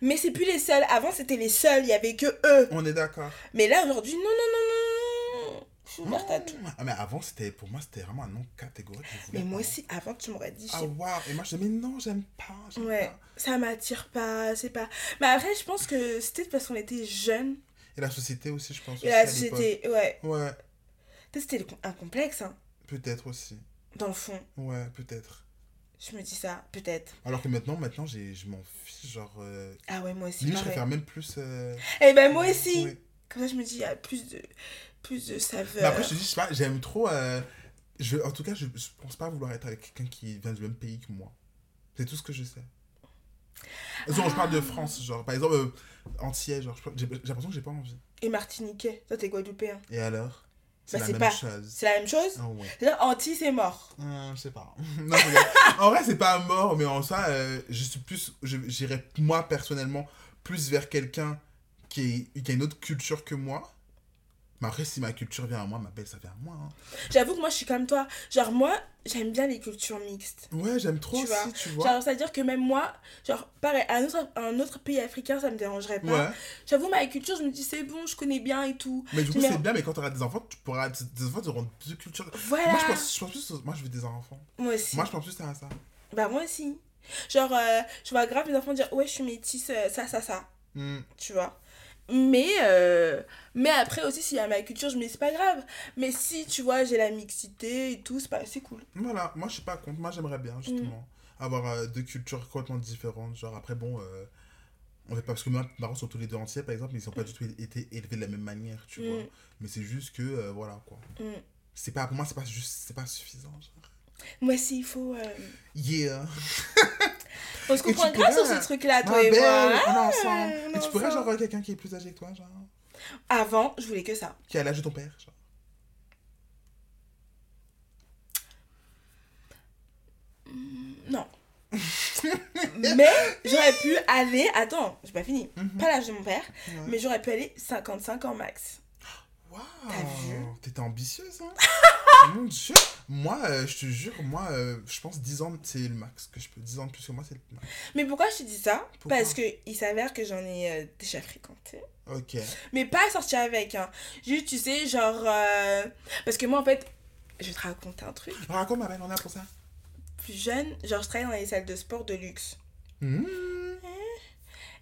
Mais c'est plus les seuls. Avant, c'était les seuls. Il y avait que eux. On est d'accord. Mais là, aujourd'hui, non, non, non, non. Je suis ouverte à tout. Ah, mais avant, c'était, pour moi, c'était vraiment un nom catégorique. Je Mais moi pas. aussi, avant, tu m'aurais dit, je Ah, waouh. Et moi, je disais, mais non, j'aime pas. Ouais, pas. ça m'attire pas, c'est pas. Mais après, je pense que c'était parce qu'on était jeunes. Et la société aussi, je pense. Et aussi, l'époque. c'était. Ouais. Ouais, Peut-être c'était un complexe, hein, peut-être aussi. dans le fond. Ouais, peut-être. Je me dis ça, peut-être. Alors que maintenant, maintenant, j'ai, je m'en fiche. Genre, euh, Ah ouais, moi aussi. limite, je préfère même plus. euh, Eh ben, moi aussi. ouais. Comme ça, je me dis, il y a plus de, plus de saveur. Mais après, je te dis, je sais pas, j'aime trop. euh, je, en tout cas, je, je pense pas vouloir être avec quelqu'un qui vient du même pays que moi. C'est tout ce que je sais. Genre, je parle de France, genre, par exemple, entier, genre, j'ai j'ai l'impression que j'ai pas envie. Et Martiniquais, toi, t'es Guadeloupéen. Et alors? C'est Bah, la même chose. C'est la même chose Ah ouais. C'est-à-dire, anti, c'est mort. Euh, je sais pas. Non, en vrai, c'est pas mort, mais en soi, euh, je suis plus. je- J'irais, moi, personnellement, plus vers quelqu'un qui, est- qui a une autre culture que moi. Mais après, si ma culture vient à moi, ma belle, ça vient à moi. hein. J'avoue que moi, je suis comme toi. Genre, moi, j'aime bien les cultures mixtes. Ouais, j'aime trop Tu aussi, vois. tu vois. Genre, c'est-à-dire que même moi, genre, pareil, un autre, un autre pays africain, ça me dérangerait pas. Ouais. J'avoue, ma culture, je me dis, c'est bon, je connais bien et tout. Mais du coup, Mais- c'est bien, mais quand tu auras des enfants, tu pourras. Des enfants, tu auras deux cultures. Voilà. Moi, je pense, je pense plus. Moi, je veux des enfants. Moi aussi. Moi, je pense plus à ça. Bah, moi aussi. Genre, euh, je vois grave mes enfants dire, ouais, je suis métisse, euh, ça, ça, ça. Hmm. Tu vois. Mais, euh, mais après aussi, s'il y a ma culture, je me dis, c'est pas grave. Mais si, tu vois, j'ai la mixité et tout, c'est pas- c'est cool. Voilà, moi, je suis pas contre. Moi, j'aimerais bien, justement, avoir euh, deux cultures complètement différentes. Genre, après, bon. euh, on fait pas parce que mes parents sont tous les deux entiers par exemple mais ils ont pas du tout été élevés de la même manière tu Mm. vois mais c'est juste que euh, voilà quoi Mm. c'est pas pour moi c'est pas juste c'est pas suffisant genre. Moi aussi, il faut. yeah On se tu comprend grave sur pourrais- ce truc-là, toi et belle, moi. on est Ah, ensemble est tu pourrais ensemble. genre avoir quelqu'un qui est plus âgé que toi genre? Avant, je voulais que ça. qui a l'âge de ton père genre? Non. mais j'aurais pu aller. Attends, j'ai pas fini. Mhm. Pas l'âge de mon père, Ouais. mais j'aurais pu aller 55 ans max. Waouh T'as vu? T'étais ambitieuse, hein? Mon dieu Moi, euh, je te jure, moi, euh, je pense 10 ans, c'est le max que je peux. 10 ans de plus que moi, c'est le max. Mais pourquoi je te dis ça? Pourquoi? Parce que il s'avère que j'en ai euh, déjà fréquenté. Ok. Mais pas sortir avec, hein. Juste, tu sais, genre. Parce que moi, en fait, je vais te raconter un truc. Raconte ma belle, on est là pour ça. Plus jeune, genre, je travaillais dans les salles de sport de luxe. Mmh.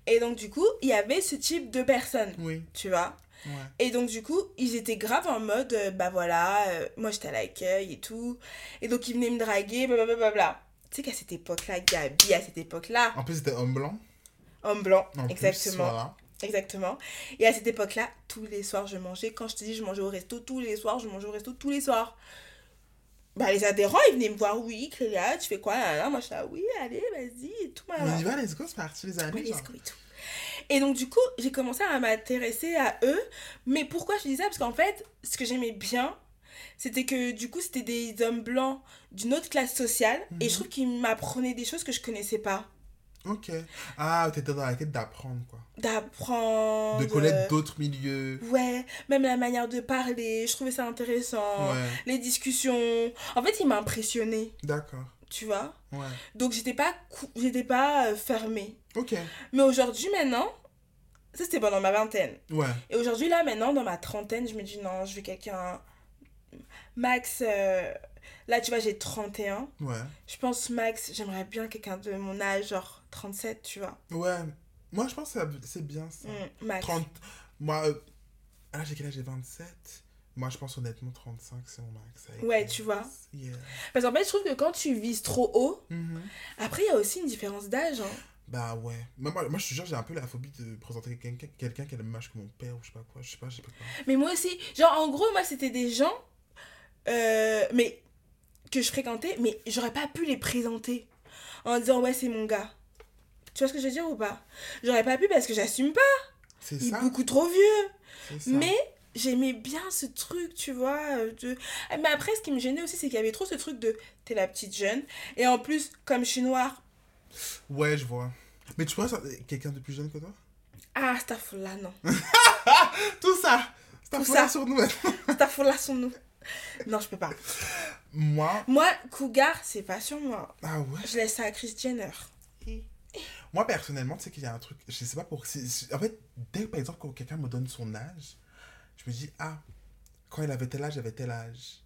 Et donc, du coup, il y avait ce type de personnes, Oui, tu vois? Ouais. Et donc, du coup, ils étaient grave en mode, euh, bah voilà, euh, moi j'étais à l'accueil et tout. Et donc, ils venaient me draguer, blablabla. Bla. Tu sais qu'à cette époque-là, Gabi, à cette époque-là, En plus, c'était homme blanc. homme blanc, En plus, exactement. voilà. Exactement. Et à cette époque-là, tous les soirs, je mangeais. Quand je te dis, je mangeais au resto tous les soirs, je mangeais au resto tous les soirs. bah, les adhérents, ils venaient me voir, oui, Clélia, tu fais quoi là, là Moi, je suis là, oui, allez, vas-y, et tout. On y va, let's go, c'est parti, les amis. Ouais, let's go et tout. Et donc, du coup, j'ai commencé à m'intéresser à eux. Mais pourquoi je dis ça? Parce qu'en fait, ce que j'aimais bien, c'était que du coup, c'était des hommes blancs d'une autre classe sociale. Et Mhm. je trouve qu'ils m'apprenaient des choses que je connaissais pas. Ok. Ah, t'étais dans la quête d'apprendre, quoi. D'apprendre. De connaître d'autres milieux. Ouais, même la manière de parler, je trouvais ça intéressant. Ouais, Les discussions. En fait, il m'a impressionné, d'accord. tu vois? Ouais. Donc, j'étais pas, cou- j'étais pas euh, fermée. Ok. Mais aujourd'hui, maintenant, ça c'était pendant ma vingtaine. Ouais. Et aujourd'hui, là, maintenant, dans ma trentaine, je me dis non, je veux quelqu'un. Max, euh, là, tu vois, j'ai 31. Ouais. Je pense, Max, j'aimerais bien quelqu'un de mon âge, genre 37, tu vois. Ouais. Moi, je pense que c'est bien ça. Mm, Max. 30. Moi, euh, ah, j'ai quel âge? J'ai 27. Moi, je pense honnêtement 35, c'est mon max. Ouais, tu vois. Yeah. Parce qu'en fait, je trouve que quand tu vises trop haut, Mhm. après, il y a aussi une différence d'âge. hein. Bah ouais. Moi, moi, moi, je te jure, j'ai un peu la phobie de présenter quelqu'un quelqu'un qui a le même âge que mon père ou je sais pas quoi. Je sais pas, je sais pas quoi. Mais moi aussi, genre, en gros, moi, c'était des gens, euh, mais que je fréquentais, mais j'aurais pas pu les présenter en disant, ouais, c'est mon gars. Tu vois ce que je veux dire ou pas? J'aurais pas pu parce que j'assume pas. C'est Il est ça. beaucoup trop vieux. Ça. Mais j'aimais bien ce truc, tu vois. euh, De... Mais après, ce qui me gênait aussi, c'est qu'il y avait trop ce truc de t'es la petite jeune. Et en plus, comme je suis noire, Ouais, je vois. Mais tu vois, ça- quelqu'un de plus jeune que toi? Ah, là non. Tout ça ça. sur nous. là son nous. Non, je peux pas. Moi, Moi, Cougar, c'est pas sur moi. ah ouais? Je laisse ça à Chris Jenner. Moi, personnellement, tu sais qu'il y a un truc. Je sais pas pour. En fait, dès par exemple, quand quelqu'un me donne son âge, je me dis, ah, quand il avait tel âge, j'avais tel âge.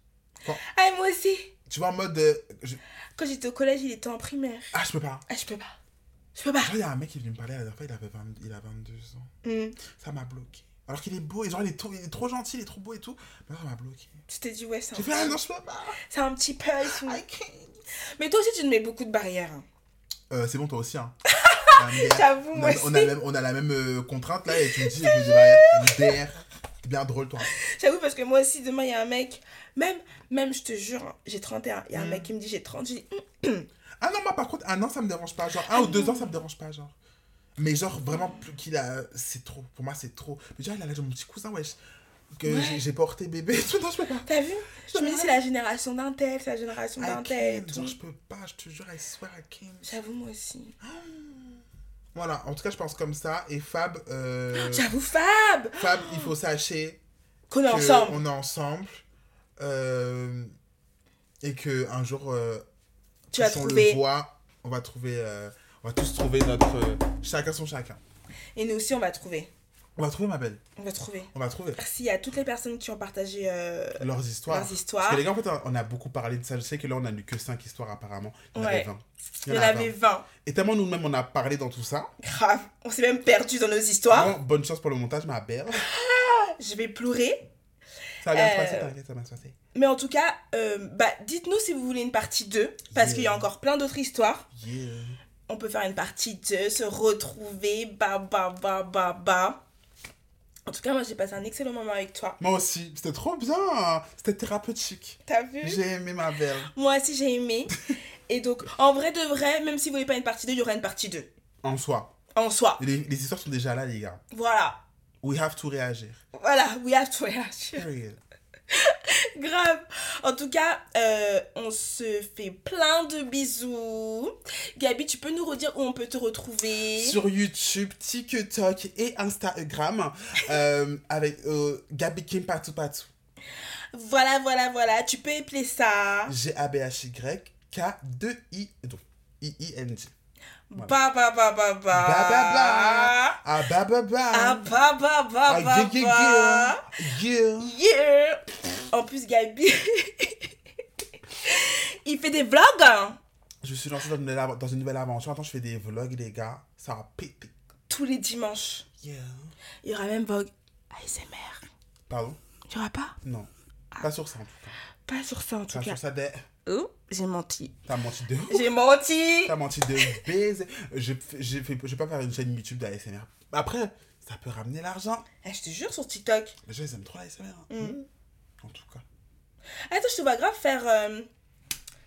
Ah, et moi aussi. Tu vois, en mode. euh, je- Quand j'étais au collège, il était en primaire. Ah, je peux pas. Ah, je peux pas. Je peux pas. Genre, il y a un mec qui est venu me parler la dernière fois, il, avait 20 il a 22 ans. Hmm. Ça m'a bloqué. Alors qu'il est beau, et genre, il est, trop, il est trop gentil, il est trop beau et tout. Mais ça m'a bloqué. Tu t'es dit, ouais, c'est un, J'ai fait, ah non, je peux pas. c'est un petit peu. can't. Mais toi aussi, tu te mets beaucoup de barrières. hein. Euh, c'est bon, toi aussi, hein. Ah, J'avoue, on, moi a, aussi. on, a la même, on a la même euh, contrainte là, et tu me dis, je me dis, barrière, MDR. T'es bien drôle, toi. J'avoue, parce que moi aussi, demain, il y a un mec. Même, même je te jure, hein, j'ai 31. Il y a un Mm. mec qui me dit j'ai 30. J'ai dit, Hum, Ah non, moi par contre, un an ça me dérange pas. Genre, un ou deux ans ça me dérange pas, genre. Mais genre, vraiment, plus qu'il a. C'est trop. Pour moi, c'est trop. Mais genre, il a l'âge de mon petit cousin, wesh. Que Ouais. j'ai- porté bébé tout. Non, je peux pas. T'as vu? Je me dis, c'est la génération d'un tel, c'est la génération d'un tel. Genre, je peux pas, je te jure, I swear I can't. J'avoue, moi aussi. Voilà, en tout cas, je pense comme ça. Et Fab, euh, J'avoue, Fab Fab, il faut sachez Qu'on est ensemble. on est ensemble. euh, et que un jour, euh, Tu vas on trouver. le voit, on va trouver. euh, on va tous trouver notre. euh, chacun son chacun. Et nous aussi, on va trouver. On va trouver ma belle. On va trouver. On va trouver. Merci à toutes les personnes qui ont partagé euh, leurs histoires. leurs Parce que les gars, en fait, on a beaucoup parlé de ça. Je sais que là, on a lu que 5 histoires apparemment. Il y en Ouais. avait 20. Il y en avait 20. Et tellement nous-mêmes, on a parlé dans tout ça. Grave. On s'est même perdu dans nos histoires. Bonne chance pour le montage, ma belle. Je vais pleurer. Ça va bien se Euh, passer, t'inquiète, ça va se passer. Mais en tout cas, euh, bah, dites-nous si vous voulez une partie 2. Parce Yeah. qu'il y a encore plein d'autres histoires. Yeah. On peut faire une partie 2, se retrouver, bah, bah, bah, bah, bah. En tout cas, moi, j'ai passé un excellent moment avec toi. Moi aussi, c'était trop bien. C'était thérapeutique. T'as vu? J'ai aimé ma belle. Moi aussi, j'ai aimé. Et donc, en vrai de vrai, même si vous voulez pas une partie 2, il y aura une partie 2. En soi. En soi. Les, les histoires sont déjà là, les gars. Voilà. We have to réagir. Voilà, we have to react. Period. Grave. En tout cas, euh, on se fait plein de bisous. Gabi, tu peux nous redire où on peut te retrouver? Sur YouTube, TikTok et Instagram. euh, avec euh, Gabi Kim Patou Patou. Voilà, voilà, voilà. Tu peux épeler ça. G-A-B-H-Y K-2-I. donc, I-I-N-G. Ba, ba, ba, ba, ba. Ba, ba, ba. Ah, ba, ba, ba. Ah, ba, ba, ba, Ah, ba, yeah, yeah, ba. yeah. Yeah. Yeah. En plus, Gabi, il fait des vlogs. hein, Je suis lancé dans une, nouvelle dans une nouvelle aventure. Attends, je fais des vlogs, les gars. Ça va péter. tous les dimanches. Yeah. Il y aura même vlog ASMR. Pardon? Il y aura pas? Non. Pas sur ça, en tout cas. Pas sur ça en tout Pas cas. sur ça des... Oh, j'ai menti. T'as menti de... J'ai menti. T'as menti de baiser. Je, je vais pas faire une chaîne YouTube d'ASMR. Après, ça peut ramener l'argent. Eh, je te jure sur TikTok. Les gens, ils aiment trop l'ASMR. Mm. En tout cas. Attends, je te vois grave faire euh,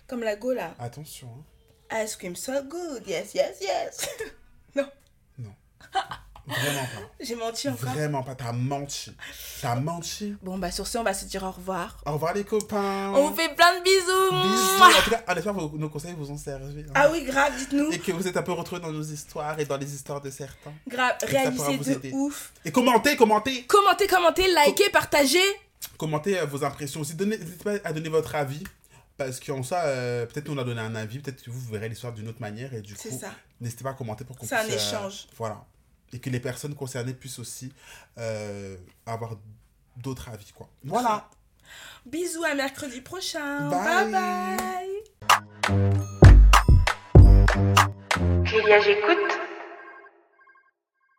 Comme la go là. Attention. hein. Ice cream so good. Yes, yes, yes. non, Vraiment pas. j'ai menti encore. Vraiment pas. T'as menti. T'as menti. Bon, bah sur ce, on va se dire au revoir. Au revoir les copains. On vous fait plein de bisous. Bisous. En tout cas, on espère que nos conseils vous ont servi. hein. Ah oui, grave, dites-nous. Et que vous êtes un peu retrouvés dans nos histoires et dans les histoires de certains. Grave, réalisez de aider. ouf. Et commentez, commentez. Commentez, commentez, likez, partagez. Commentez euh, vos impressions aussi. N'hésitez pas à donner votre avis. Parce qu'en ça, euh, peut-être qu'on a donné un avis, peut-être que vous, verrez l'histoire d'une autre manière. Et du C'est coup, ça. n'hésitez pas à commenter pour qu'on C'est un puisse, euh, échange. voilà. Et que les personnes concernées puissent aussi euh, avoir d'autres avis. Quoi. Voilà. Bisous à mercredi prochain. Bye. bye. bye. Julia, j'écoute.